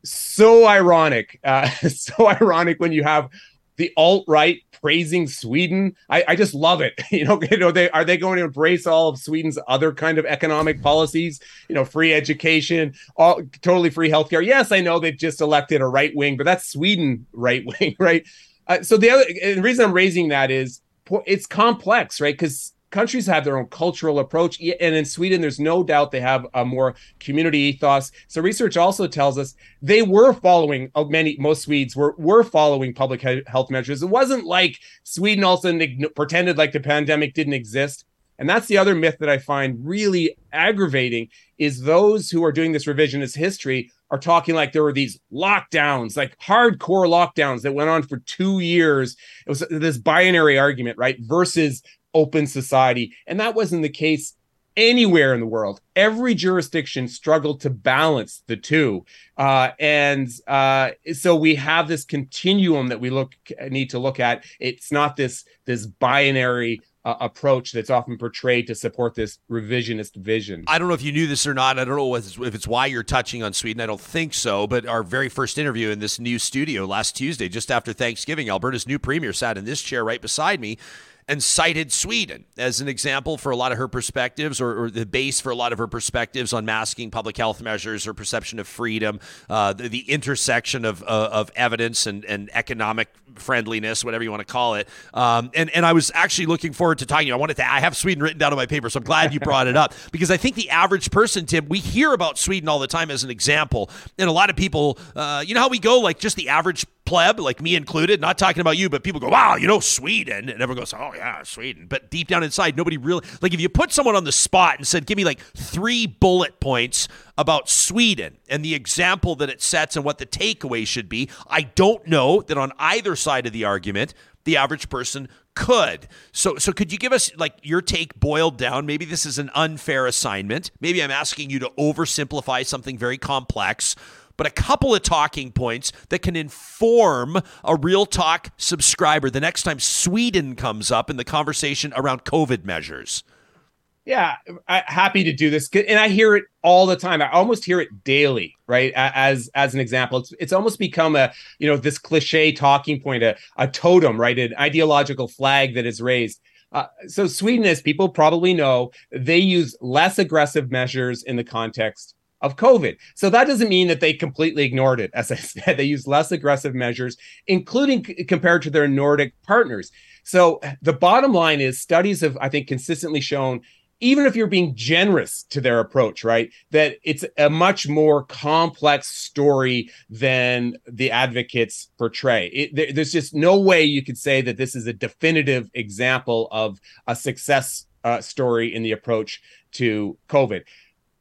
so ironic, uh, (laughs) so ironic when you have the alt right praising Sweden. I, I, just love it. (laughs) You know, (laughs) you know, they are they going to embrace all of Sweden's other kind of economic policies? You know, free education, all totally free healthcare. Yes, I know they've just elected a right wing, but that's Sweden right wing, right? Uh, so the other the reason I'm raising that is it's complex, right? Because countries have their own cultural approach and in sweden there's no doubt they have a more community ethos so research also tells us they were following uh, many most swedes were were following public health measures it wasn't like sweden also pretended like the pandemic didn't exist and that's the other myth that i find really aggravating is those who are doing this revisionist history are talking like there were these lockdowns, like hardcore lockdowns that went on for two years. It was this binary argument, right? Versus open society. And that wasn't the case anywhere in the world. Every jurisdiction struggled to balance the two. Uh, and uh, so we have this continuum that we look need to look at. It's not this this binary uh, approach that's often portrayed to support this revisionist vision. I don't know if you knew this or not. I don't know if it's why you're touching on Sweden. I don't think so. But our very first interview in this new studio last Tuesday, just after Thanksgiving, Alberta's new premier sat in this chair right beside me and cited Sweden as an example for a lot of her perspectives or, or, the base for a lot of her perspectives on masking public health measures or perception of freedom, uh, the, the, intersection of, uh, of evidence and, and economic friendliness, whatever you want to call it. Um, and, and I was actually looking forward to talking to you. I wanted to, I have Sweden written down on my paper, so I'm glad you brought it up (laughs) because I think the average person, Tim, we hear about Sweden all the time as an example. And a lot of people, uh, you know how we go, like just the average pleb, like me included, not talking about you, but people go, wow, you know, Sweden. And everyone goes, oh, yeah, Sweden. But deep down inside, nobody really, like if you put someone on the spot and said, give me like three bullet points about Sweden and the example that it sets and what the takeaway should be, I don't know that on either side of the argument, the average person could. So so could you give us like your take boiled down? Maybe this is an unfair assignment. Maybe I'm asking you to oversimplify something very complex but a couple of talking points that can inform a Real Talk subscriber the next time Sweden comes up in the conversation around COVID measures. Yeah, I, happy to do this, and I hear it all the time. I almost hear it daily, right? As as an example, it's it's almost become a you know this cliche talking point, a, a totem, right? An ideological flag that is raised. Uh, so Sweden, as people probably know, they use less aggressive measures in the context of COVID. So that doesn't mean that they completely ignored it. As I (laughs) said, they used less aggressive measures, including c- compared to their Nordic partners. So the bottom line is studies have, I think, consistently shown, even if you're being generous to their approach, right, that it's a much more complex story than the advocates portray. It, there, there's just no way you could say that this is a definitive example of a success uh, story in the approach to COVID.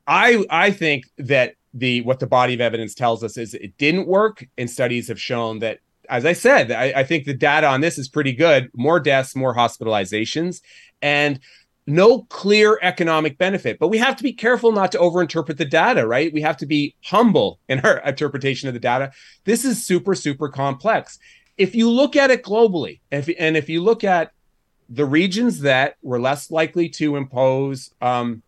I I think that the what the body of evidence tells us is it didn't work, and studies have shown that. As I said, I, I think the data on this is pretty good. More deaths, more hospitalizations, and no clear economic benefit. But we have to be careful not to overinterpret the data, right? We have to be humble in our (laughs) interpretation of the data. This is super, super complex. If you look at it globally, if, and if you look at the regions that were less likely to impose um,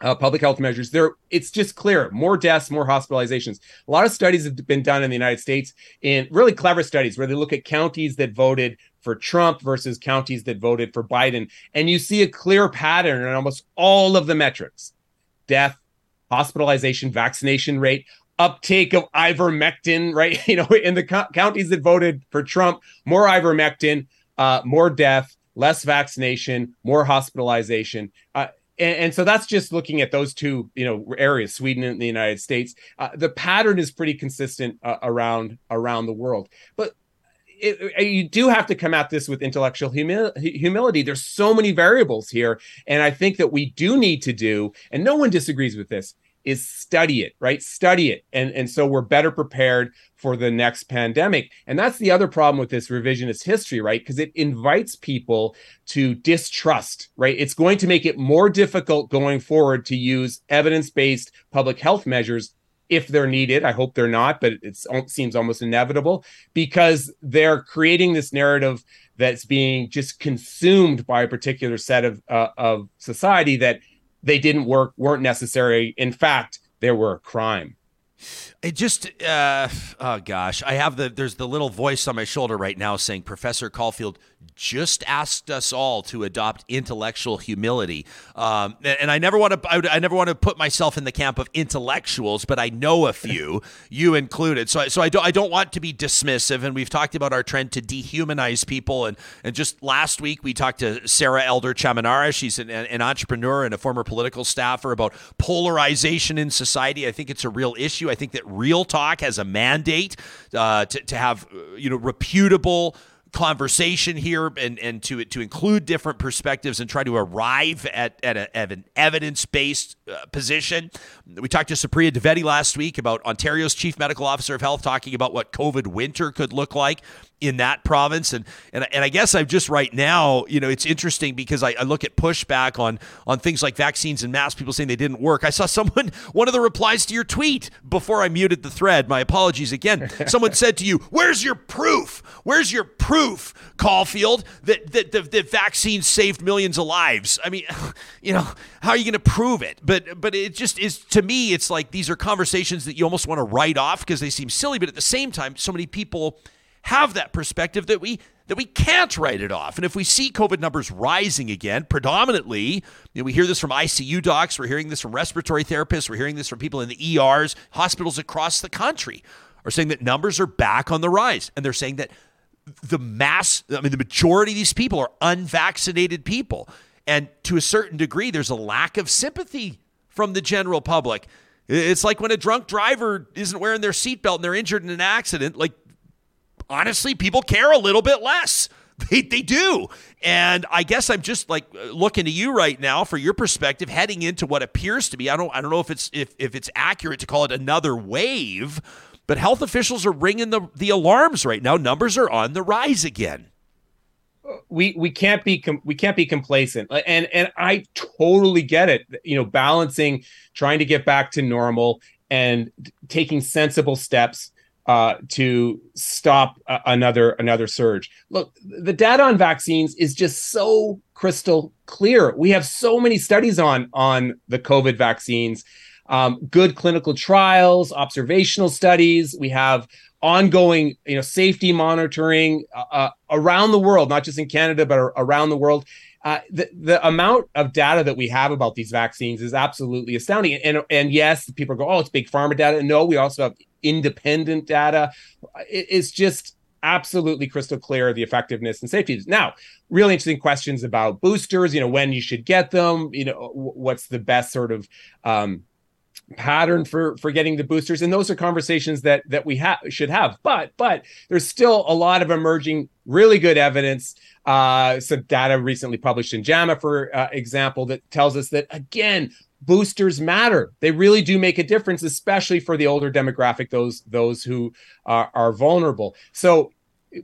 uh, public health measures there it's just clear more deaths more hospitalizations. A lot of studies have been done in the united states in really clever studies where they look at counties that voted for trump versus counties that voted for biden and you see a clear pattern in almost all of the metrics. Death hospitalization vaccination rate uptake of ivermectin right? (laughs) You know in the co- counties that voted for trump more ivermectin uh, more death less vaccination more hospitalization. Uh, and, and, so that's just looking at those two you know areas sweden and the united states. Uh, the pattern is pretty consistent uh, around around the world. But it, it, you do have to come at this with intellectual humi- humility. There's so many variables here and i think that we do need to do and no one disagrees with this is study it, right? Study it. And, and so we're better prepared for the next pandemic. And that's the other problem with this revisionist history, right? Because it invites people to distrust, right? It's going to make it more difficult going forward to use evidence based public health measures if they're needed. I hope they're not, but it seems almost inevitable because they're creating this narrative that's being just consumed by a particular set of uh, of society that they didn't work, weren't necessary. In fact, they were a crime. It just, uh, oh gosh, I have the, there's the little voice on my shoulder right now saying, Professor Caulfield, just asked us all to adopt intellectual humility. Um, and, I never want to I, I, never want to put myself in the camp of intellectuals, but I know a few, (laughs) you included. So so I don't I don't want to be dismissive. And we've talked about our trend to dehumanize people. And and just last week we talked to Sarah Elder Chaminara. She's an, an entrepreneur and a former political staffer about polarization in society. I think it's a real issue. I think that Real Talk has a mandate uh, to to have you know reputable conversation here and, and to to include different perspectives and try to arrive at, at, a, at an evidence based uh, position. We talked to Supriya Dwivedi last week about Ontario's chief medical officer of health talking about what COVID winter could look like in that province. And, and, and I guess I'm just right now, you know, it's interesting because I, I, look at pushback on, on things like vaccines and masks, people saying they didn't work. I saw someone, (laughs) one of the replies to your tweet before I muted the thread. My apologies again. someone said to you, Where's your proof? Where's your proof, Caulfield, that, that, that, that vaccines saved millions of lives? I mean, (laughs) you know, how are you going to prove it? But, but it just is, to me, it's like these are conversations that you almost want to write off because they seem silly. But at the same time, so many people have that perspective that we that we can't write it off. And if we see COVID numbers rising again, predominantly, you know, we hear this from ICU docs, we're hearing this from respiratory therapists, we're hearing this from people in the ERs, hospitals across the country are saying that numbers are back on the rise. And they're saying that the mass, I mean, the majority of these people are unvaccinated people. And to a certain degree, there's a lack of sympathy from the general public. It's like when a drunk driver isn't wearing their seatbelt and they're injured in an accident. Like, honestly, people care a little bit less. (laughs) They, they do. And I guess I'm just like looking to you right now for your perspective heading into what appears to be I don't I don't know if it's if, if it's accurate to call it another wave, but health officials are ringing the the alarms right now. Numbers are on the rise again we we can't be com- we can't be complacent uh, and and i totally get it you know balancing trying to get back to normal and taking sensible steps uh, to stop another another surge. Look the data on vaccines is just so crystal clear. We have so many studies on on the covid vaccines um, good clinical trials observational studies. We have ongoing you know safety monitoring uh, uh, around the world not just in canada but around the world. Uh, the, the amount of data that we have about these vaccines is absolutely astounding. And and yes people go oh it's big pharma data. No we also have independent data. It, it's just absolutely crystal clear the effectiveness and safety. Now really interesting questions about boosters you know when you should get them you know what's the best sort of um, pattern for for getting the boosters? And those are conversations that that we have should have. But but there's still a lot of emerging really good evidence. Uh some data recently published in JAMA for uh, example that tells us that again boosters matter they really do make a difference especially for the older demographic those those who are, are vulnerable so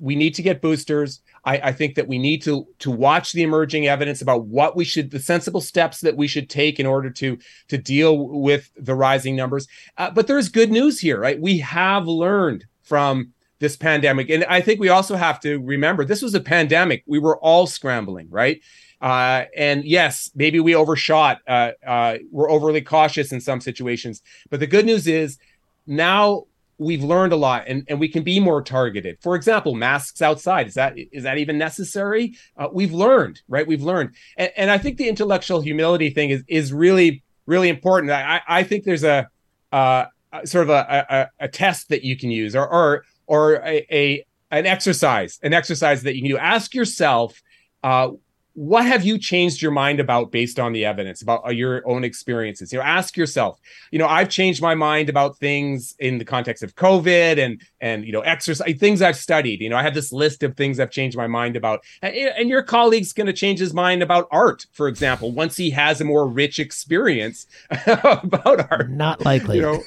we need to get boosters I, I, think that we need to to watch the emerging evidence about what we should the sensible steps that we should take in order to to deal with the rising numbers. Uh, but there's good news here, right? We have learned from this pandemic, and I think we also have to remember this was a pandemic. We were all scrambling, right? Uh, and yes, maybe we overshot. Uh, uh we're overly cautious in some situations, but the good news is now we've learned a lot and, and we can be more targeted. For example masks outside is that is that even necessary? Uh, we've learned right? We've learned. And, and i think the intellectual humility thing is is really really important. I i think there's a uh, sort of a, a, a test that you can use or or or a, a an exercise an exercise that you can do. Ask yourself uh, what have you changed your mind about based on the evidence about uh, your own experiences? You know ask yourself you know i've changed my mind about things in the context of covid and and you know exercise things i've studied. You know i have this list of things i've changed my mind about. And, and your colleague's going to change his mind about art for example once he has a more rich experience (laughs) about art. Not likely. You know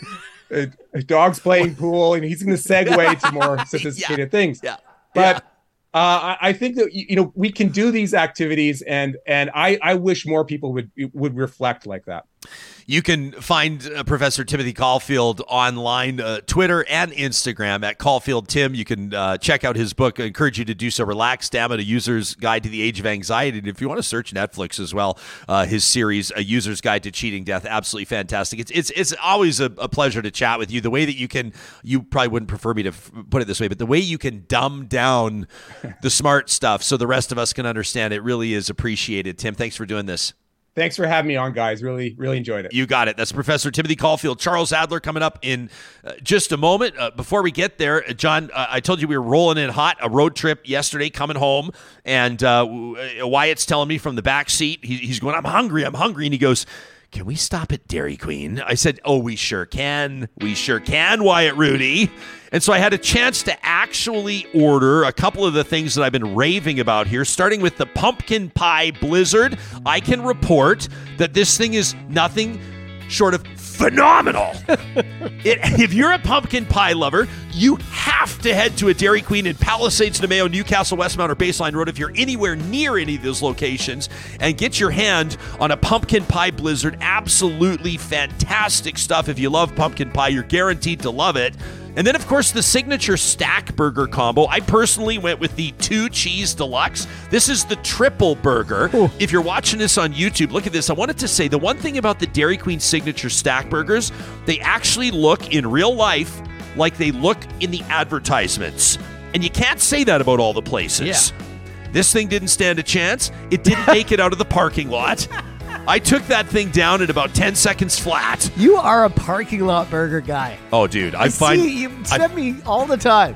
a, dog's playing (laughs) pool and he's going to segue to more (laughs) sophisticated yeah. things. Yeah. But yeah uh, I think that you know we can do these activities, and and I I wish more people would would reflect like that. You can find uh, Professor Timothy Caulfield online, uh, Twitter and Instagram at Caulfield Tim. You can uh, check out his book. I encourage you to do so. Relax Dammit A: User's Guide to the Age of Anxiety. And if you want to search Netflix as well, uh, his series, A User's Guide to Cheating Death, absolutely fantastic. It's it's it's always a, a, pleasure to chat with you. The way that you can, you probably wouldn't prefer me to f- put it this way, but the way you can dumb down (laughs) the smart stuff so the rest of us can understand it really is appreciated. Tim, thanks for doing this. Thanks for having me on, guys. Really, really enjoyed it. You got it. That's Professor Timothy Caulfield. Charles Adler coming up in uh, just a moment. Uh, before we get there, uh, John, uh, I told you we were rolling in hot. A road trip yesterday, coming home, and uh, Wyatt's telling me from the back seat, he, he's going, "I'm hungry. I'm hungry," and he goes can we stop at Dairy Queen? I said, Oh, we sure can. We sure can, Wyatt Rudy. And so I had a chance to actually order a couple of the things that I've been raving about here, starting with the pumpkin pie blizzard. I can report that this thing is nothing short of phenomenal. (laughs) it, if you're a pumpkin pie lover, you have to head to a Dairy Queen in Palisades, Namao, Newcastle, Westmount, or Baseline Road if you're anywhere near any of those locations and get your hand on a pumpkin pie blizzard. Absolutely fantastic stuff. If you love pumpkin pie, you're guaranteed to love it. And then, of course, the signature stack burger combo. I personally went with the two cheese deluxe. This is the triple burger. Ooh. If you're watching this on YouTube, look at this. I wanted to say the one thing about the Dairy Queen signature stack burgers, they actually look in real life like they look in the advertisements. And you can't say that about all the places. This thing didn't stand a chance. It didn't make it out of the parking lot. (laughs) I took that thing down in about 10 seconds flat. You are a parking lot burger guy. Oh, dude, I, I find. see you I- send me all the time.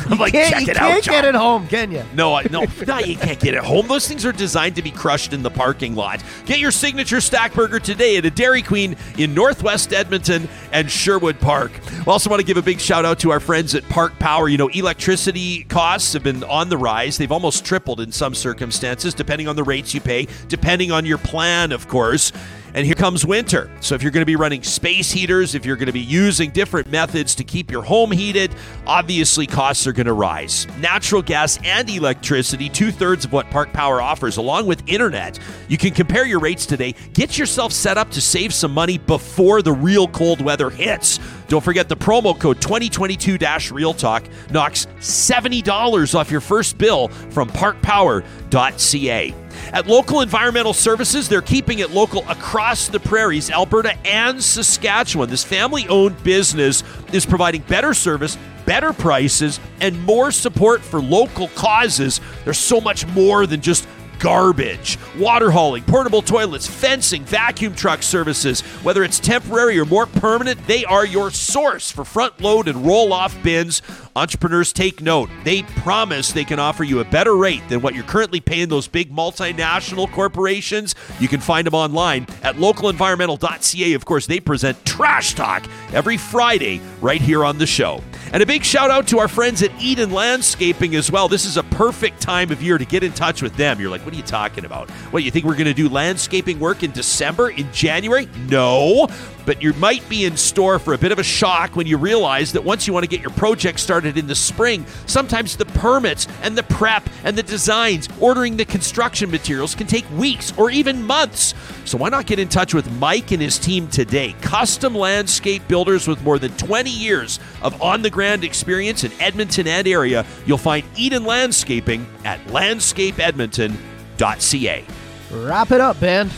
(laughs) I'm like, check you it out, can't John. get it home, can you? No, I, no, (laughs) no, you can't get it home. Those things are designed to be crushed in the parking lot. Get your signature stack burger today at a Dairy Queen in Northwest Edmonton and Sherwood Park. We also want to give a big shout out to our friends at Park Power. You know, electricity costs have been on the rise. They've almost tripled in some circumstances, depending on the rates you pay, depending on your plan, of course. And here comes winter. So if you're going to be running space heaters, if you're going to be using different methods to keep your home heated, obviously costs are going to rise. Natural gas and electricity, two thirds of what Park Power offers, along with internet. You can compare your rates today. Get yourself set up to save some money before the real cold weather hits. Don't forget the promo code 2022 Real Talk knocks $70 off your first bill from parkpower.ca. At Local Environmental Services, they're keeping it local across the prairies, Alberta and Saskatchewan. This family owned business is providing better service, better prices, and more support for local causes. There's so much more than just garbage, water hauling, portable toilets, fencing, vacuum truck services. Whether it's temporary or more permanent, they are your source for front load and roll off bins. Entrepreneurs take note. They promise they can offer you a better rate than what you're currently paying those big multinational corporations. You can find them online at localenvironmental.ca. Of course, they present Trash Talk every Friday right here on the show. And a big shout out to our friends at Eden Landscaping as well. This is a perfect time of year to get in touch with them. You're like, what are you talking about? What, you think we're going to do landscaping work in December, in January? No. But you might be in store for a bit of a shock when you realize that once you want to get your project started in the spring, sometimes the permits and the prep and the designs, ordering the construction materials can take weeks or even months. So why not get in touch with Mike and his team today? Custom landscape builders with more than 20 years of on the ground experience in Edmonton and area. You'll find Eden Landscaping at landscapeedmonton.ca. Wrap it up, band.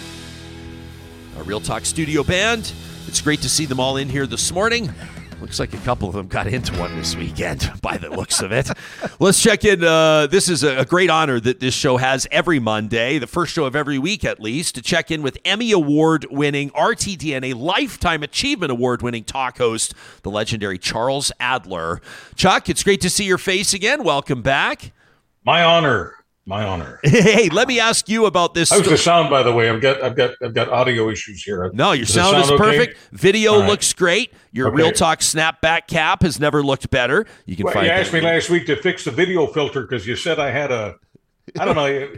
A Real Talk Studio band. It's great to see them all in here this morning. Looks like a couple of them got into one this weekend (laughs) by the looks of it. Let's check in. Uh, this is a, great honor that this show has every Monday, the first show of every week at least, to check in with Emmy Award winning RTDNA Lifetime Achievement Award winning talk host, the legendary Charles Adler. Chuck, it's great to see your face again. Welcome back. My honor. My honor. (laughs) Hey, let me ask you about this. How's sto- the sound, by the way? I've got, I've got, I've got audio issues here. No, your it sound, is okay? perfect. Video right. looks great. Your Okay. Real Talk snapback cap has never looked better. You can Well, find you asked me last week to fix the video filter because you said I had a, I don't know.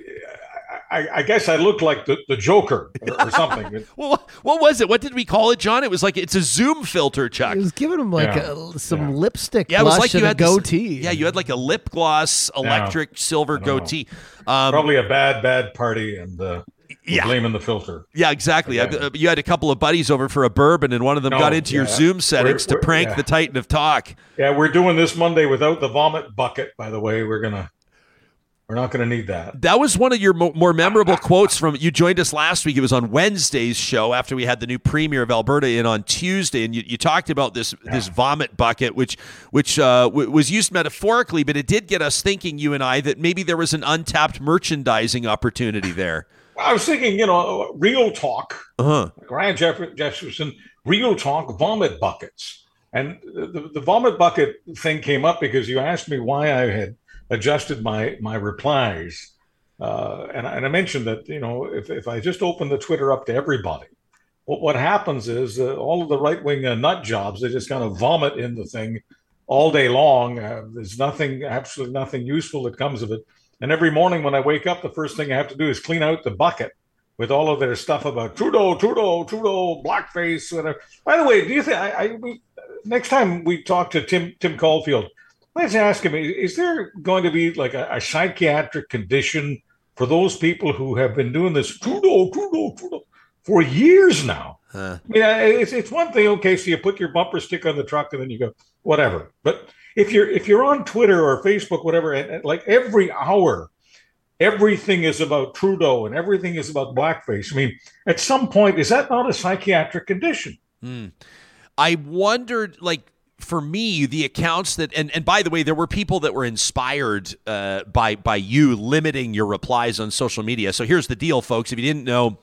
I, I guess I looked like the, the Joker or, or something. (laughs) Well, what was it? What did we call it, John? It was like it's a zoom filter, Chuck. It was giving him like Yeah. a, some Yeah. lipstick Yeah, it was like you and a had this- goatee. yeah, you had like a lip gloss, electric silver goatee. Um, Probably a bad, bad party, and uh, Yeah. blaming the filter. yeah, exactly. Okay. Uh, You had a couple of buddies over for a bourbon, and one of them No, got into your. Zoom settings to We're- we're- prank yeah. the Titan of Talk. Yeah, we're doing this Monday without the vomit bucket. By the way, we're gonna, we're not gonna need that. That was one of your mo- more memorable (laughs) quotes from you joined us last week. It was on Wednesday's show after we had the new premier of Alberta in on Tuesday, and you, you talked about this this vomit bucket, which which uh, w- was used metaphorically, but it did get us thinking, you and I, that maybe there was an untapped merchandising opportunity there. I was thinking, you know, real talk. Uh-huh. Ryan Jeff- Jespersen, real talk vomit buckets. And the, the vomit bucket thing came up because you asked me why I had adjusted my my replies. Uh, and, I, and I mentioned that, you know, if, if I just open the Twitter up to everybody, what, what happens is uh, all of the right wing uh, nut jobs, they just kind of vomit in the thing all day long. Uh, there's nothing, absolutely nothing useful that comes of it. And every morning when I wake up, the first thing I have to do is clean out the bucket with all of their stuff about Trudeau, Trudeau, Trudeau, blackface, whatever. By the way, do you think I, I next time we talk to Tim Tim Caulfield, let's ask him: Is there going to be like a, a psychiatric condition for those people who have been doing this Trudeau, Trudeau, Trudeau for years now? I mean, uh, it's it's one thing. Okay, so you put your bumper stick on the truck and then you go whatever. But if you're if you're on Twitter or Facebook, whatever, and, and like every hour everything is about Trudeau and everything is about blackface. I mean, at some point, is that not a psychiatric condition? Hmm. I wondered, like, for me, the accounts that and, and by the way, there were people that were inspired uh, by by you limiting your replies on social media. So here's the deal, folks. If you didn't know,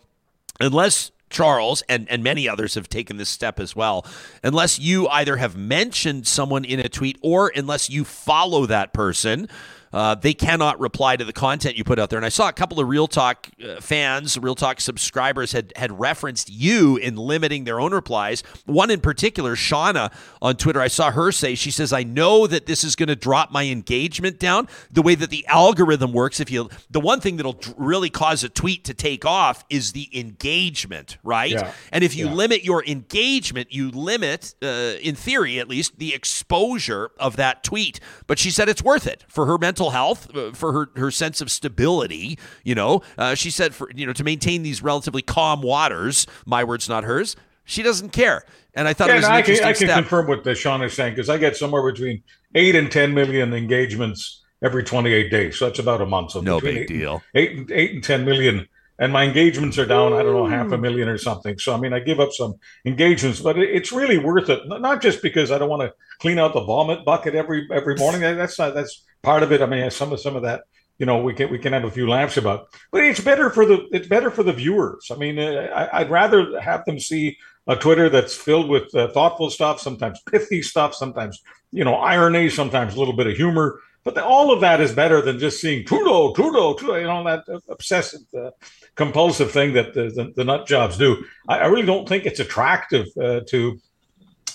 unless Charles and, and many others have taken this step as well. Unless you either have mentioned someone in a tweet or unless you follow that person, uh, they cannot reply to the content you put out there. And I saw a couple of Real Talk uh, fans, Real Talk subscribers had had referenced you in limiting their own replies. One in particular, Shauna on Twitter, I saw her say, she says, I know that this is going to drop my engagement down. The way that the algorithm works, if you, the one thing that'll really cause a tweet to take off is the engagement, right? Yeah. And if you Yeah. limit your engagement, you limit, uh, in theory at least, the exposure of that tweet. But she said it's worth it for her mental health, uh, for her, her sense of stability. You know, uh, she said for you know to maintain these relatively calm waters. My words, not hers. She doesn't care, and I thought it was an I can, I can step. confirm what the Sean is saying because I get somewhere between eight and 10 million engagements every 28 days. So that's about a month. So No big eight deal. Eight, and- eight and 10 million. And my engagements are down, I don't know, half a million or something. So, I mean, I give up some engagements, but it, it's really worth it. Not- Not just because I don't want to clean out the vomit bucket every every morning. That's not, that's part of it. I mean, some of some of that, you know, we can we can have a few laughs about, but it's better for the it's better for the viewers. I mean, uh, I, I'd rather have them see a Twitter that's filled with uh, thoughtful stuff, sometimes pithy stuff, sometimes you know irony, sometimes a little bit of humor. But the, all of that is better than just seeing Trudeau, Trudeau, Trudeau, you know that uh, obsessive, uh, compulsive thing that the, the, the nut jobs do. I, I really don't think it's attractive uh, to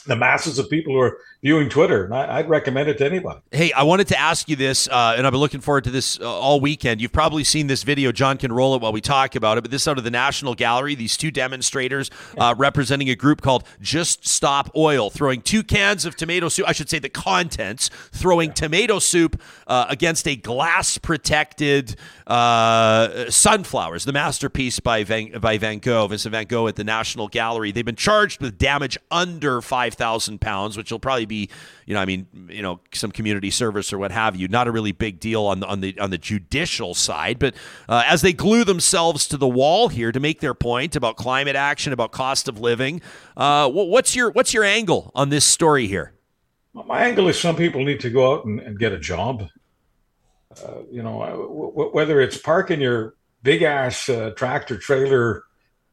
the masses of people who are viewing Twitter. And I, I'd recommend it to anybody. Hey, I wanted to ask you this, uh, and I've been looking forward to this uh, all weekend. You've probably seen this video. John can roll it while we talk about it. But this out of the National Gallery, these two demonstrators uh, representing a group called Just Stop Oil, throwing two cans of tomato soup. I should say the contents, throwing tomato soup uh, against a glass-protected uh, sunflowers, the masterpiece by Van, by Van Gogh, Vincent Van Gogh at the National Gallery. They've been charged with damage under five thousand pounds, which will probably be, you know, I mean, you know, some community service or what have you. Not a really big deal on the on the on the judicial side, but uh, as they glue themselves to the wall here to make their point about climate action, about cost of living, uh, what's your what's your angle on this story here? My angle is some people need to go out and, and get a job. Uh, you know, uh, w- w- whether it's parking your big ass uh, tractor trailer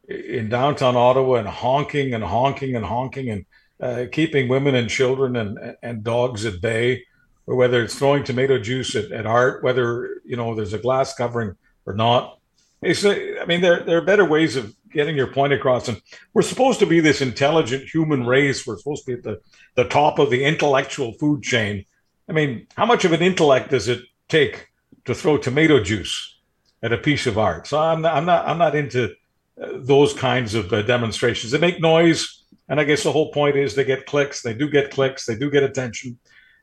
in downtown Ottawa and honking and honking and honking and uh, keeping women and children and, and dogs at bay, or whether it's throwing tomato juice at, at art, whether you know there's a glass covering or not. It's, I mean, there there are better ways of getting your point across, and we're supposed to be this intelligent human race. We're supposed to be at the the top of the intellectual food chain. I mean, how much of an intellect does it take to throw tomato juice at a piece of art? So I'm not, I'm not, I'm not into uh, those kinds of uh, demonstrations. They make noise, and I guess the whole point is they get clicks. They do get clicks. They do get attention.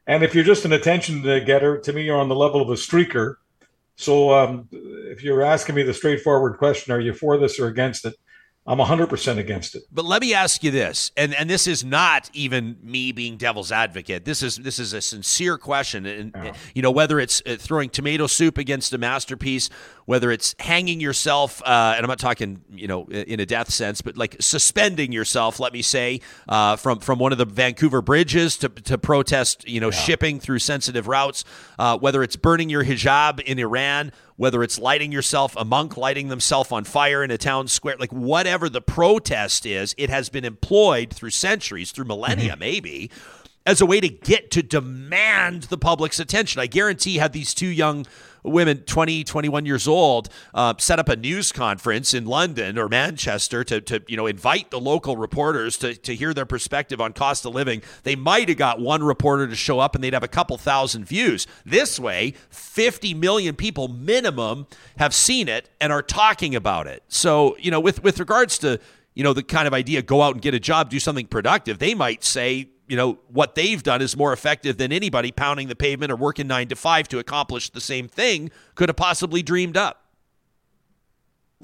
And if you're just an attention getter, to me, you're on the level of a streaker. So um, if you're asking me the straightforward question, are you for this or against it? I'm 100% against it. But let me ask you this, and and this is not even me being devil's advocate. This is this is a sincere question, and you know whether it's uh, throwing tomato soup against a masterpiece, whether it's hanging yourself, uh, and I'm not talking you know in a death sense, but like suspending yourself. Let me say uh, from from one of the Vancouver bridges to to protest you know shipping through sensitive routes, uh, whether it's burning your hijab in Iran whether it's lighting yourself, a monk lighting themselves on fire in a town square, like whatever the protest is, it has been employed through centuries, through millennia, maybe, as a way to get to demand the public's attention. I guarantee, had these two young women, 20, 21 years old, uh, set up a news conference in London or Manchester to, to you know, invite the local reporters to, to hear their perspective on cost of living, they might have got one reporter to show up and they'd have a couple thousand views. This way, 50 million people minimum have seen it and are talking about it. So, you know, with, with regards to, you know, the kind of idea, go out and get a job, do something productive, they might say, you know, what they've done is more effective than anybody pounding the pavement or working nine to five to accomplish the same thing could have possibly dreamed up.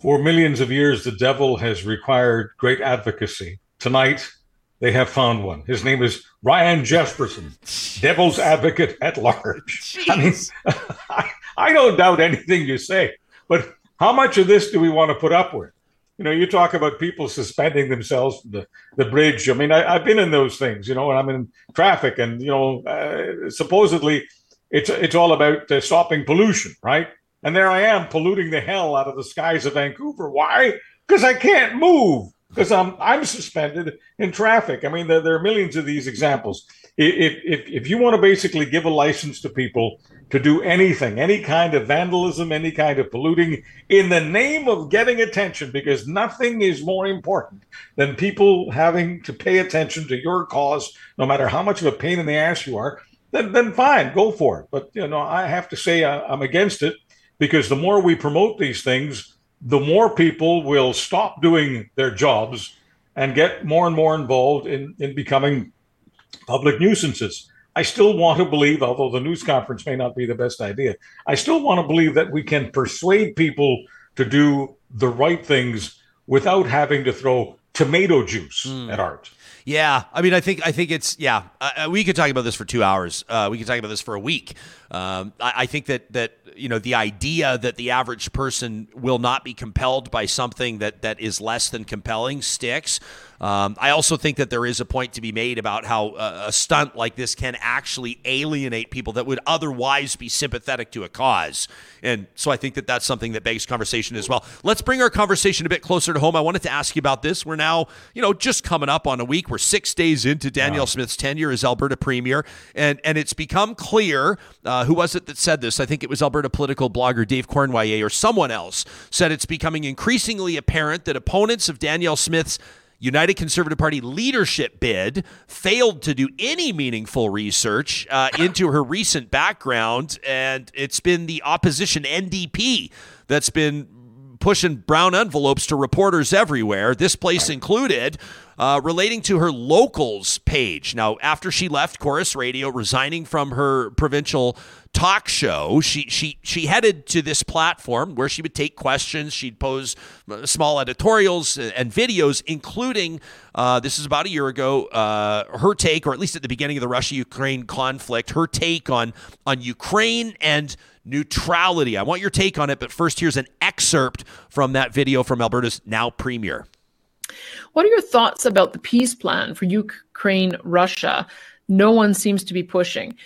For millions of years, the devil has required great advocacy. Tonight, they have found one. His name is Ryan Jespersen, devil's advocate at large. (laughs) I mean, (laughs) I, I don't doubt anything you say, but how much of this do we want to put up with? You know, you talk about people suspending themselves from the, the bridge. I mean, I, have been in those things, you know, when I'm in traffic and, you know, uh, supposedly it's, it's all about uh, stopping pollution, right? And there I am polluting the hell out of the skies of Vancouver. Why? Because I can't move because I'm I'm suspended in traffic. I mean, there, there are millions of these examples. If, if if you want to basically give a license to people to do anything, any kind of vandalism, any kind of polluting, in the name of getting attention, because nothing is more important than people having to pay attention to your cause, no matter how much of a pain in the ass you are. Then then fine, go for it. But you know, I have to say I, I'm against it because the more we promote these things the more people will stop doing their jobs and get more and more involved in, in becoming public nuisances. I still want to believe, although the news conference may not be the best idea, I still want to believe that we can persuade people to do the right things without having to throw tomato juice mm. at art. Yeah, I mean, I think I think it's yeah. Uh, we could talk about this for two hours. Uh, we could talk about this for a week. Um, I, I, think that that you know the idea that the average person will not be compelled by something that that is less than compelling sticks. Um, I also think that there is a point to be made about how uh, a stunt like this can actually alienate people that would otherwise be sympathetic to a cause. And so I think that that's something that begs conversation as well. Let's bring our conversation a bit closer to home. I wanted to ask you about this. We're now, you know, just coming up on a week. We're six days into Danielle wow. Smith's tenure as Alberta Premier, and and it's become clear. Uh, who was it that said this? I think it was Alberta political blogger Dave Cournoyer or someone else said it's becoming increasingly apparent that opponents of Danielle Smith's United Conservative Party leadership bid failed to do any meaningful research uh, into her recent background, and it's been the opposition NDP that's been pushing brown envelopes to reporters everywhere, this place included, uh, relating to her locals page. Now, after she left Corus Radio, resigning from her provincial talk show. She she she headed to this platform where she would take questions. She'd pose uh, small editorials and videos, including uh, this is about a year ago. Uh, her take, or at least at the beginning of the Russia-Ukraine conflict, her take on on Ukraine and neutrality. I want your take on it, but first, here's an excerpt from that video from Alberta's now premier. What are your thoughts about the peace plan for Ukraine Russia? No one seems to be pushing.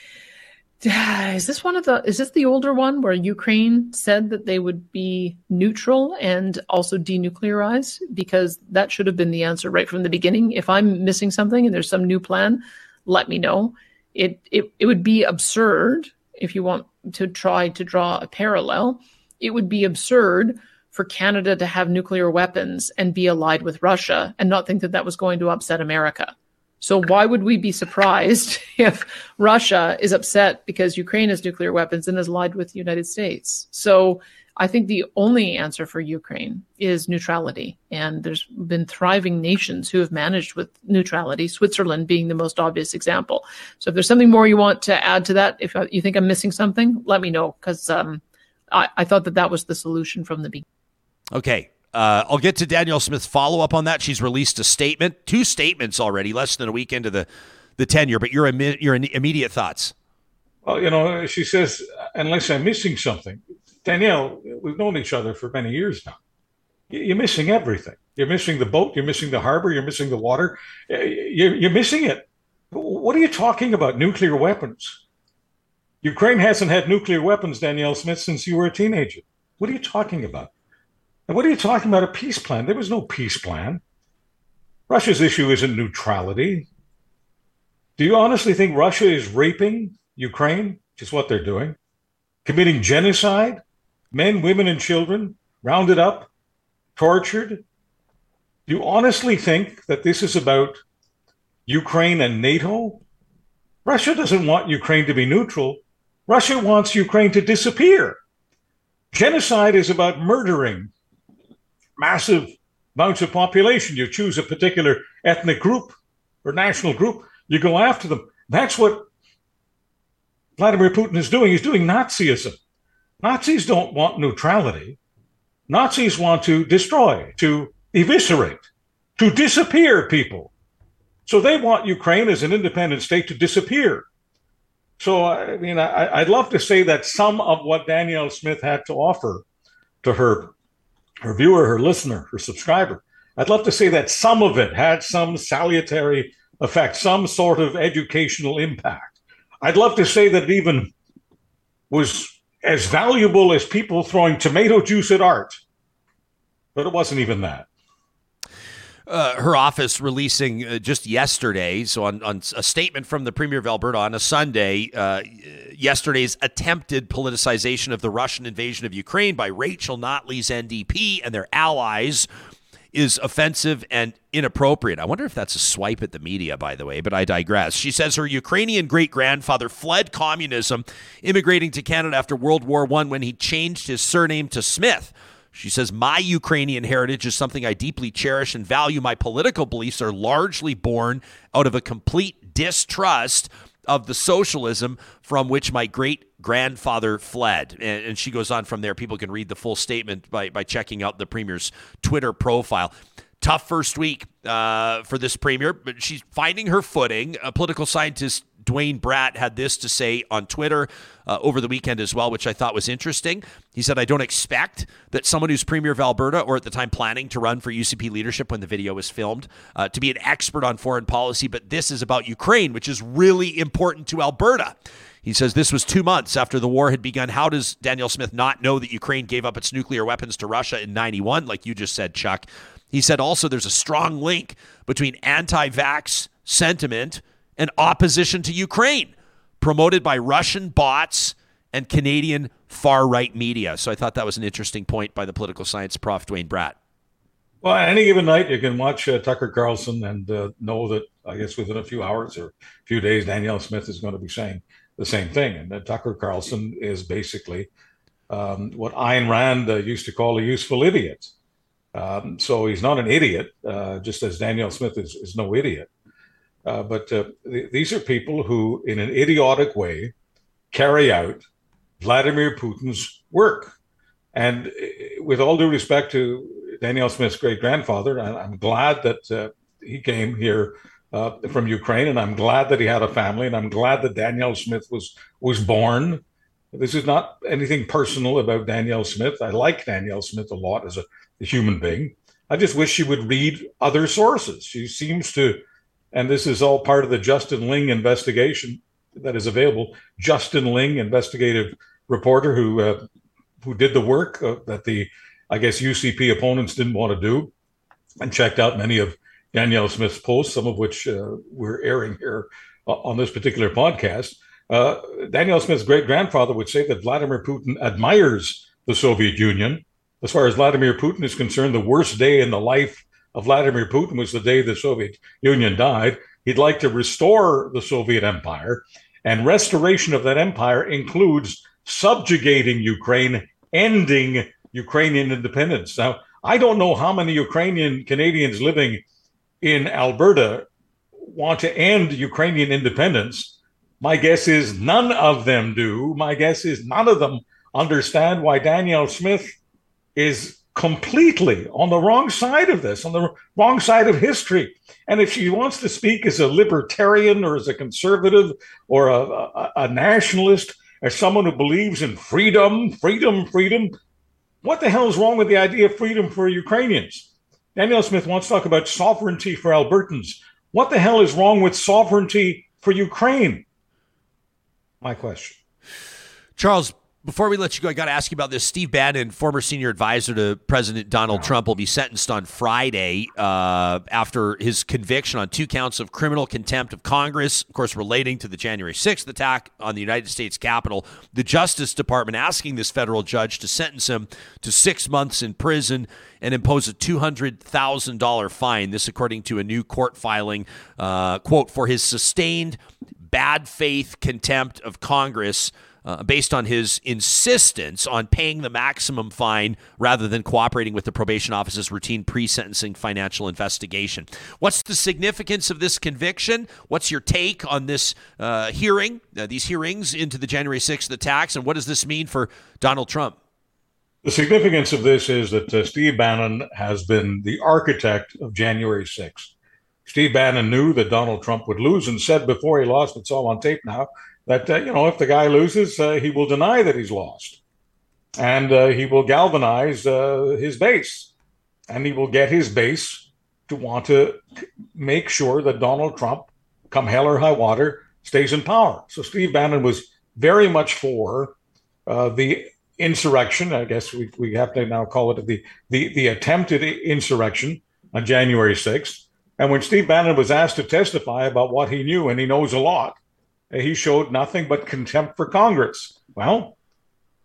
(sighs) is this one of the is this the older one where Ukraine said that they would be neutral and also denuclearize because that should have been the answer right from the beginning. If I'm missing something and there's some new plan, let me know. It it it would be absurd if you want to try to draw a parallel. It would be absurd for Canada to have nuclear weapons and be allied with Russia and not think that that was going to upset America. So why would we be surprised (laughs) if Russia is upset because Ukraine has nuclear weapons and is allied with the United States? So I think the only answer for Ukraine is neutrality. And there's been thriving nations who have managed with neutrality, Switzerland being the most obvious example. So if there's something more you want to add to that, if you think I'm missing something, let me know because um, I, I thought that that was the solution from the beginning. Okay. Uh, I'll get to Danielle Smith's follow up on that. She's released a statement, two statements already, less than a week into the, the tenure. But your your immediate thoughts? Well, you know, she says, unless I'm missing something, Danielle, we've known each other for many years now. You're missing everything. You're missing the boat. You're missing the harbor. You're missing the water. You're, you're missing it. What are you talking about? Nuclear weapons. Ukraine hasn't had nuclear weapons, Danielle Smith, since you were a teenager. What are you talking about? And what are you talking about? A peace plan? There was no peace plan. Russia's issue isn't neutrality. Do you honestly think Russia is raping Ukraine, which is what they're doing, committing genocide, men, women, and children rounded up, tortured? Do you honestly think that this is about Ukraine and NATO? Russia doesn't want Ukraine to be neutral. Russia wants Ukraine to disappear. Genocide is about murdering massive amounts of population. You choose a particular ethnic group or national group, you go after them. That's what Vladimir Putin is doing. He's doing Nazism. Nazis don't want neutrality. Nazis want to destroy, to eviscerate, to disappear people. So they want Ukraine as an independent state to disappear. So, I mean, I, would love to say that some of what Danielle Smith had to offer to her her viewer, her listener, her subscriber. I'd love to say that some of it had some salutary effect, some sort of educational impact. I'd love to say that it even was as valuable as people throwing tomato juice at art, but it wasn't even that. Uh, her office releasing uh, just yesterday, so on, on, a statement from the Premier of Alberta on a Sunday, uh, yesterday's attempted politicization of the Russian invasion of Ukraine by Rachel Notley's NDP and their allies is offensive and inappropriate. I wonder if that's a swipe at the media, by the way, but I digress. She says her Ukrainian great grandfather fled communism, immigrating to Canada after World War I when he changed his surname to Smith. She says, My Ukrainian heritage is something I deeply cherish and value. My political beliefs are largely born out of a complete distrust of the socialism from which my great grandfather fled. And, and, she goes on from there. People can read the full statement by, by checking out the premier's Twitter profile. Tough first week uh, for this premier, but she's finding her footing. A political scientist Duane Bratt had this to say on Twitter uh, over the weekend as well, which I thought was interesting. He said, I don't expect that someone who's Premier of Alberta or at the time planning to run for UCP leadership when the video was filmed uh, to be an expert on foreign policy, but this is about Ukraine, which is really important to Alberta. He says this was two months after the war had begun. How does Daniel Smith not know that Ukraine gave up its nuclear weapons to Russia in 91, like you just said, Chuck? He said also there's a strong link between anti vax sentiment and opposition to Ukraine, promoted by Russian bots and Canadian far right media. So I thought that was an interesting point by the political science prof, Duane Bratt. Well, any given night, you can watch uh, Tucker Carlson and uh, know that, I guess, within a few hours or a few days, Danielle Smith is going to be saying the same thing. And uh, Tucker Carlson is basically um, what Ayn Rand uh, used to call a useful idiot. Um, so he's not an idiot, uh, just as Danielle Smith is, is no idiot. Uh, but uh, th- these are people who, in an idiotic way, carry out Vladimir Putin's work. And uh, with all due respect to Danielle Smith's great grandfather, I'm glad that uh, he came here uh, from Ukraine, and I'm glad that he had a family, and I'm glad that Danielle Smith was was born. This is not anything personal about Danielle Smith. I like Danielle Smith a lot as a, a human being. I just wish she would read other sources. She seems to and this is all part of the Justin Ling investigation that is available. Justin Ling, investigative reporter who uh, who did the work uh, that the I guess UCP opponents didn't want to do, and checked out many of Danielle Smith's posts, some of which uh, we're airing here uh, on this particular podcast. Uh, Danielle Smith's great grandfather would say that Vladimir Putin admires the Soviet Union. As far as Vladimir Putin is concerned, the worst day in the life of Vladimir Putin was the day the Soviet Union died. He'd like to restore the Soviet Empire, and restoration of that empire includes subjugating Ukraine, ending Ukrainian independence. Now, I don't know how many Ukrainian Canadians living in Alberta want to end Ukrainian independence. My guess is none of them do. My guess is none of them understand why Danielle Smith is completely on the wrong side of this, on the wrong side of history. And if she wants to speak as a libertarian or as a conservative or a, a, a nationalist, as someone who believes in freedom, freedom, freedom, what the hell is wrong with the idea of freedom for Ukrainians? Danielle Smith wants to talk about sovereignty for Albertans. What the hell is wrong with sovereignty for Ukraine? My question. Charles, before we let you go, I got to ask you about this. Steve Bannon, former senior advisor to President Donald Trump, will be sentenced on Friday uh, after his conviction on two counts of criminal contempt of Congress, of course, relating to the January 6th attack on the United States Capitol. The Justice Department asking this federal judge to sentence him to six months in prison and impose a $200,000 fine. This, according to a new court filing, uh, quote, for his sustained bad faith contempt of Congress uh, based on his insistence on paying the maximum fine rather than cooperating with the probation office's routine pre sentencing financial investigation. What's the significance of this conviction? What's your take on this uh, hearing, uh, these hearings into the January 6th attacks, and what does this mean for Donald Trump? The significance of this is that uh, Steve Bannon has been the architect of January 6th. Steve Bannon knew that Donald Trump would lose and said before he lost, it's all on tape now, that uh, you know if the guy loses, uh, he will deny that he's lost. and uh, he will galvanize uh, his base, and he will get his base to want to make sure that Donald Trump, come hell or high water, stays in power. So Steve Bannon was very much for uh, the insurrection. I guess we, we have to now call it the, the, the attempted insurrection on January 6th. And when Steve Bannon was asked to testify about what he knew, and he knows a lot, he showed nothing but contempt for Congress. Well,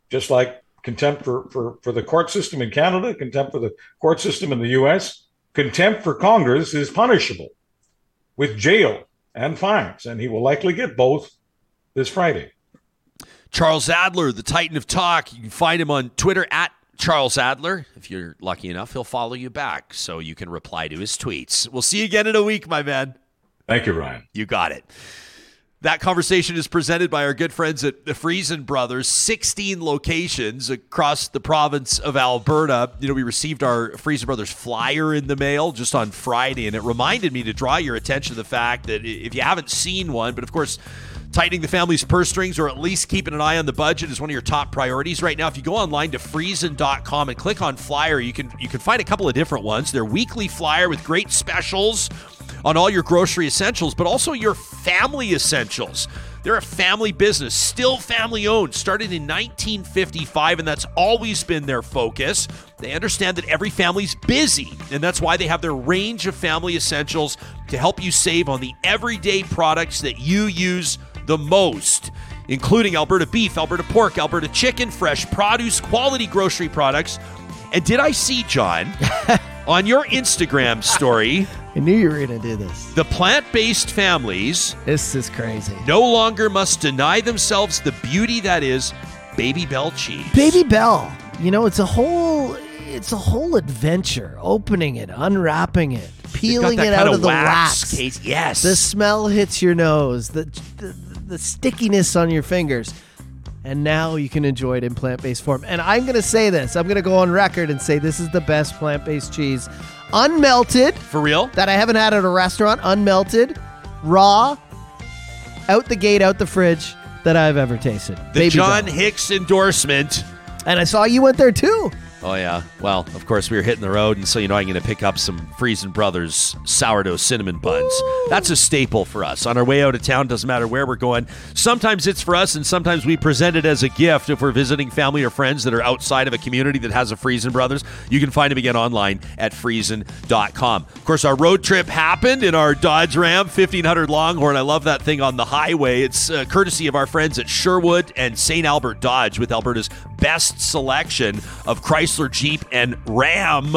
just like contempt for, for, for the court system in Canada, contempt for the court system in the US, contempt for Congress is punishable with jail and fines, and he will likely get both this Friday. Charles Adler, the Titan of Talk. You can find him on Twitter at Charles Adler. If you're lucky enough, he'll follow you back so you can reply to his tweets. We'll see you again in a week, my man. Thank you, Ryan. You got it. That conversation is presented by our good friends at the Freson Brothers, 16 locations across the province of Alberta. You know, we received our Freson Brothers flyer in the mail just on Friday, and it reminded me to draw your attention to the fact that if you haven't seen one, but of course, tightening the family's purse strings or at least keeping an eye on the budget is one of your top priorities right now. If you go online to friesen.com and click on flyer, you can you can find a couple of different ones. Their weekly flyer with great specials on all your grocery essentials, but also your family essentials. They're a family business, still family owned, started in 1955, and that's always been their focus. They understand that every family's busy, and that's why they have their range of family essentials to help you save on the everyday products that you use the most, including Alberta beef, Alberta pork, Alberta chicken, fresh produce, quality grocery products. And did I see, John, (laughs) on your Instagram story? I knew you were going to do this. The plant based families. This is crazy. No longer must deny themselves the beauty that is Babybel cheese. Babybel. You know, it's a whole it's a whole adventure. Opening it, unwrapping it, peeling it out of the wax. Case. Yes. The smell hits your nose. The, the the stickiness on your fingers. And now you can enjoy it in plant based form. And I'm going to say this I'm going to go on record and say this is the best plant based cheese. Unmelted. For real? That I haven't had at a restaurant. Unmelted, raw, out the gate, out the fridge that I've ever tasted. The Baby John. Hicks endorsement. And I saw you went there too. Oh yeah. Well, of course we were hitting the road, and so you know I'm going to pick up some Freson Brothers sourdough cinnamon buns. That's a staple for us on our way out of town. Doesn't matter where we're going. Sometimes it's for us, and sometimes we present it as a gift if we're visiting family or friends that are outside of a community that has a Freson Brothers. You can find them again online at friesen.com. Of course, our road trip happened in our Dodge Ram 1500 Longhorn. I love that thing on the highway. It's uh, courtesy of our friends at Sherwood and St. Albert Dodge with Alberta's best selection of Chrysler, Jeep, and Ram,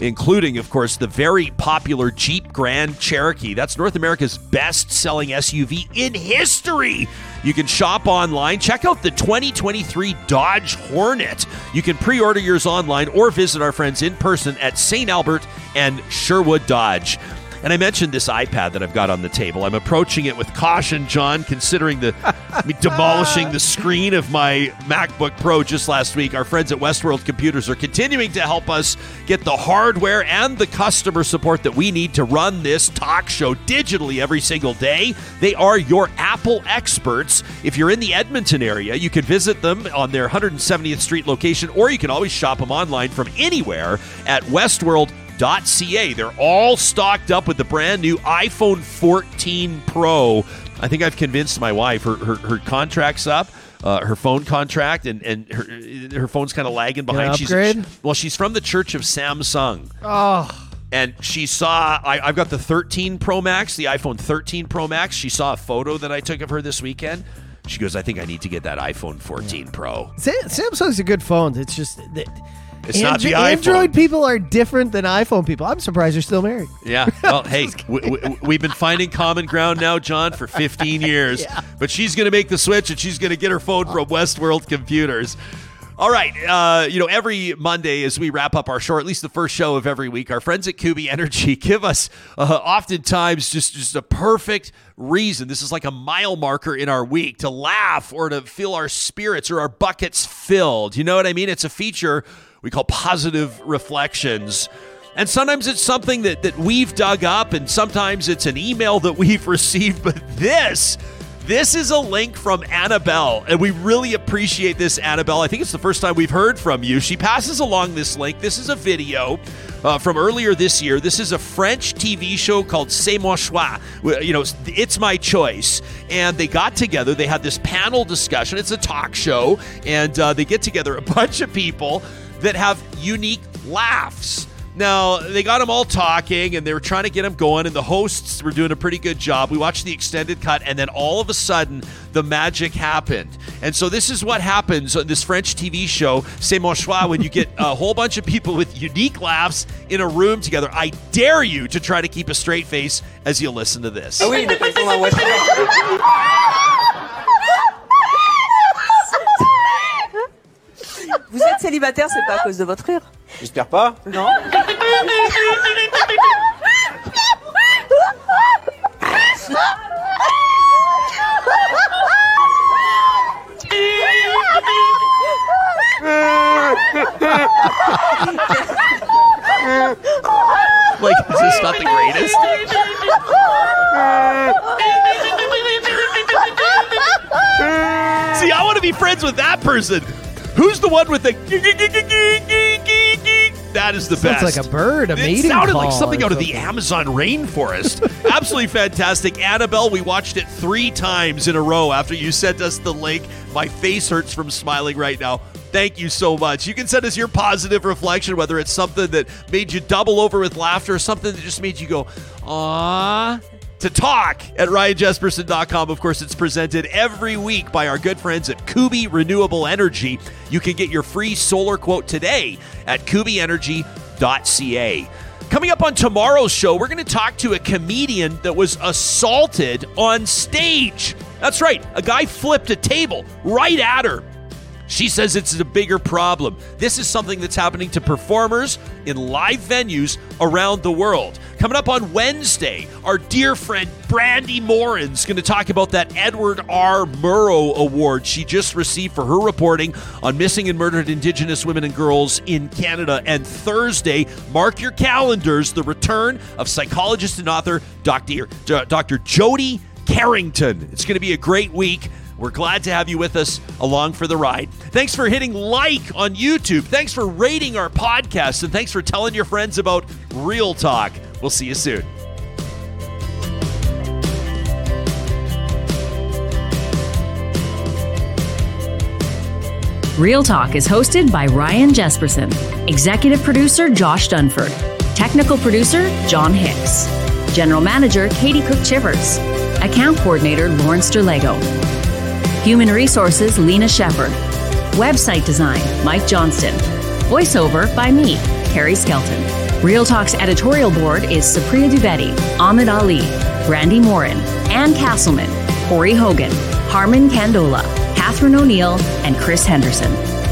including, of course, the very popular Jeep Grand Cherokee. That's North America's best selling SUV in history. You can shop online. Check out the 2023 Dodge Hornet. You can pre order yours online or visit our friends in person at St. Albert and Sherwood Dodge. And I mentioned this iPad that I've got on the table. I'm approaching it with caution, John, considering the (laughs) me demolishing the screen of my MacBook Pro just last week. Our friends at Westworld Computers are continuing to help us get the hardware and the customer support that we need to run this talk show digitally every single day. They are your Apple experts. If you're in the Edmonton area, you can visit them on their 170th Street location, or you can always shop them online from anywhere at Westworld Ca. They're all stocked up with the brand new iPhone 14 Pro. I think I've convinced my wife. Her her, her contract's up. Uh, her phone contract and and her her phone's kind of lagging behind. She's upgrade? well, she's from the Church of Samsung, Oh, and she saw I, I've got the 13 Pro Max, the iPhone 13 Pro Max. She saw a photo that I took of her this weekend. She goes, "I think I need to get that iPhone 14 Pro." Samsung's a good phone. It's just that It's not the iPhone. Android people are different than iPhone people. I'm surprised you're still married. Yeah. (laughs) Well, hey, we, we, we've been finding common ground now, John, for 15 (laughs) years. But she's going to make the switch and she's going to get her phone from Westworld Computers. All right. Uh, you know, every Monday as we wrap up our show, at least the first show of every week, our friends at Kuby Energy (laughs) give us uh, oftentimes just, just a perfect reason. This is like a mile marker in our week to laugh or to feel our spirits or our buckets filled. You know what I mean? It's a feature we call positive reflections. And sometimes it's something that, that we've dug up, and sometimes it's an email that (laughs) we've received. But this, This is a link from Anabel, and we really appreciate this, Anabel. I think it's the first time we've heard from you. She passes along this link. This is a video uh, from earlier this year. This is a French TV show called C'est mon choix. You know, it's my choice. And they got together. They had this panel discussion. It's a talk show, and uh, they get together a (laughs) bunch of people that have unique laughs. Now, they got them all talking and they were trying to get them going, and the hosts were doing a pretty good job. We watched the extended cut, and then all of a sudden, the magic happened. And so, this is what happens on this French TV show, C'est mon choix, when you get a whole bunch of people with unique laughs in a room together. I dare you to try to keep a straight face as you listen to this. Vous êtes célibataire, c'est pas à cause de votre rire J'espère pas. Non like, is this not the greatest? See, I want to be friends with that person. Who's the one with the? That is the Sounds best. like a bird, a it mating sounded call like something or out of the. Amazon rainforest. (laughs) Absolutely fantastic. Anabel, we watched it three times in a row after you sent us the link. My face hurts from smiling right now. Thank you so much. You can send us your positive reflection, whether it's something that made you double over with laughter or something that just made you go, aww. To talk at ryanjespersen.com. Of course, it's presented every week by our good friends at Kuby Renewable Energy. You can get your free solar quote today at kubyenergy.ca. Coming up on tomorrow's show, we're going to talk to a comedian that was assaulted on stage. That's right, a guy flipped a table right at her. She says it's a bigger problem. This is something that's happening to performers in live venues around the world. Coming up on Wednesday, our dear friend Brandi Morin's going to talk about that Edward R. Murrow Award she just received for her reporting on missing and murdered Indigenous women and girls in Canada. And Thursday, mark your calendars, the return of psychologist and author Dr. Uh, Dr. Jody Carrington. It's going to be a great week. We're glad to have you with us along for the ride. Thanks for hitting like on YouTube. Thanks for rating our podcast. And thanks for telling your friends about Real Talk. We'll see you soon. Real Talk is hosted by Ryan Jespersen, executive producer Josh Dunford, technical producer John Hicks, general manager Katie Cook Chivers, account coordinator Lawrence Derlego, human resources Lena Shepard, website design Mike Johnston, voiceover by me, Carrie Skelton. Real Talk's editorial board is Supriya Dwivedi, Ahmed Ali, Brandi Morin, Ann Castleman, Corey Hogan, Harmon Candola, Catherine O'Neill, and Chris Henderson.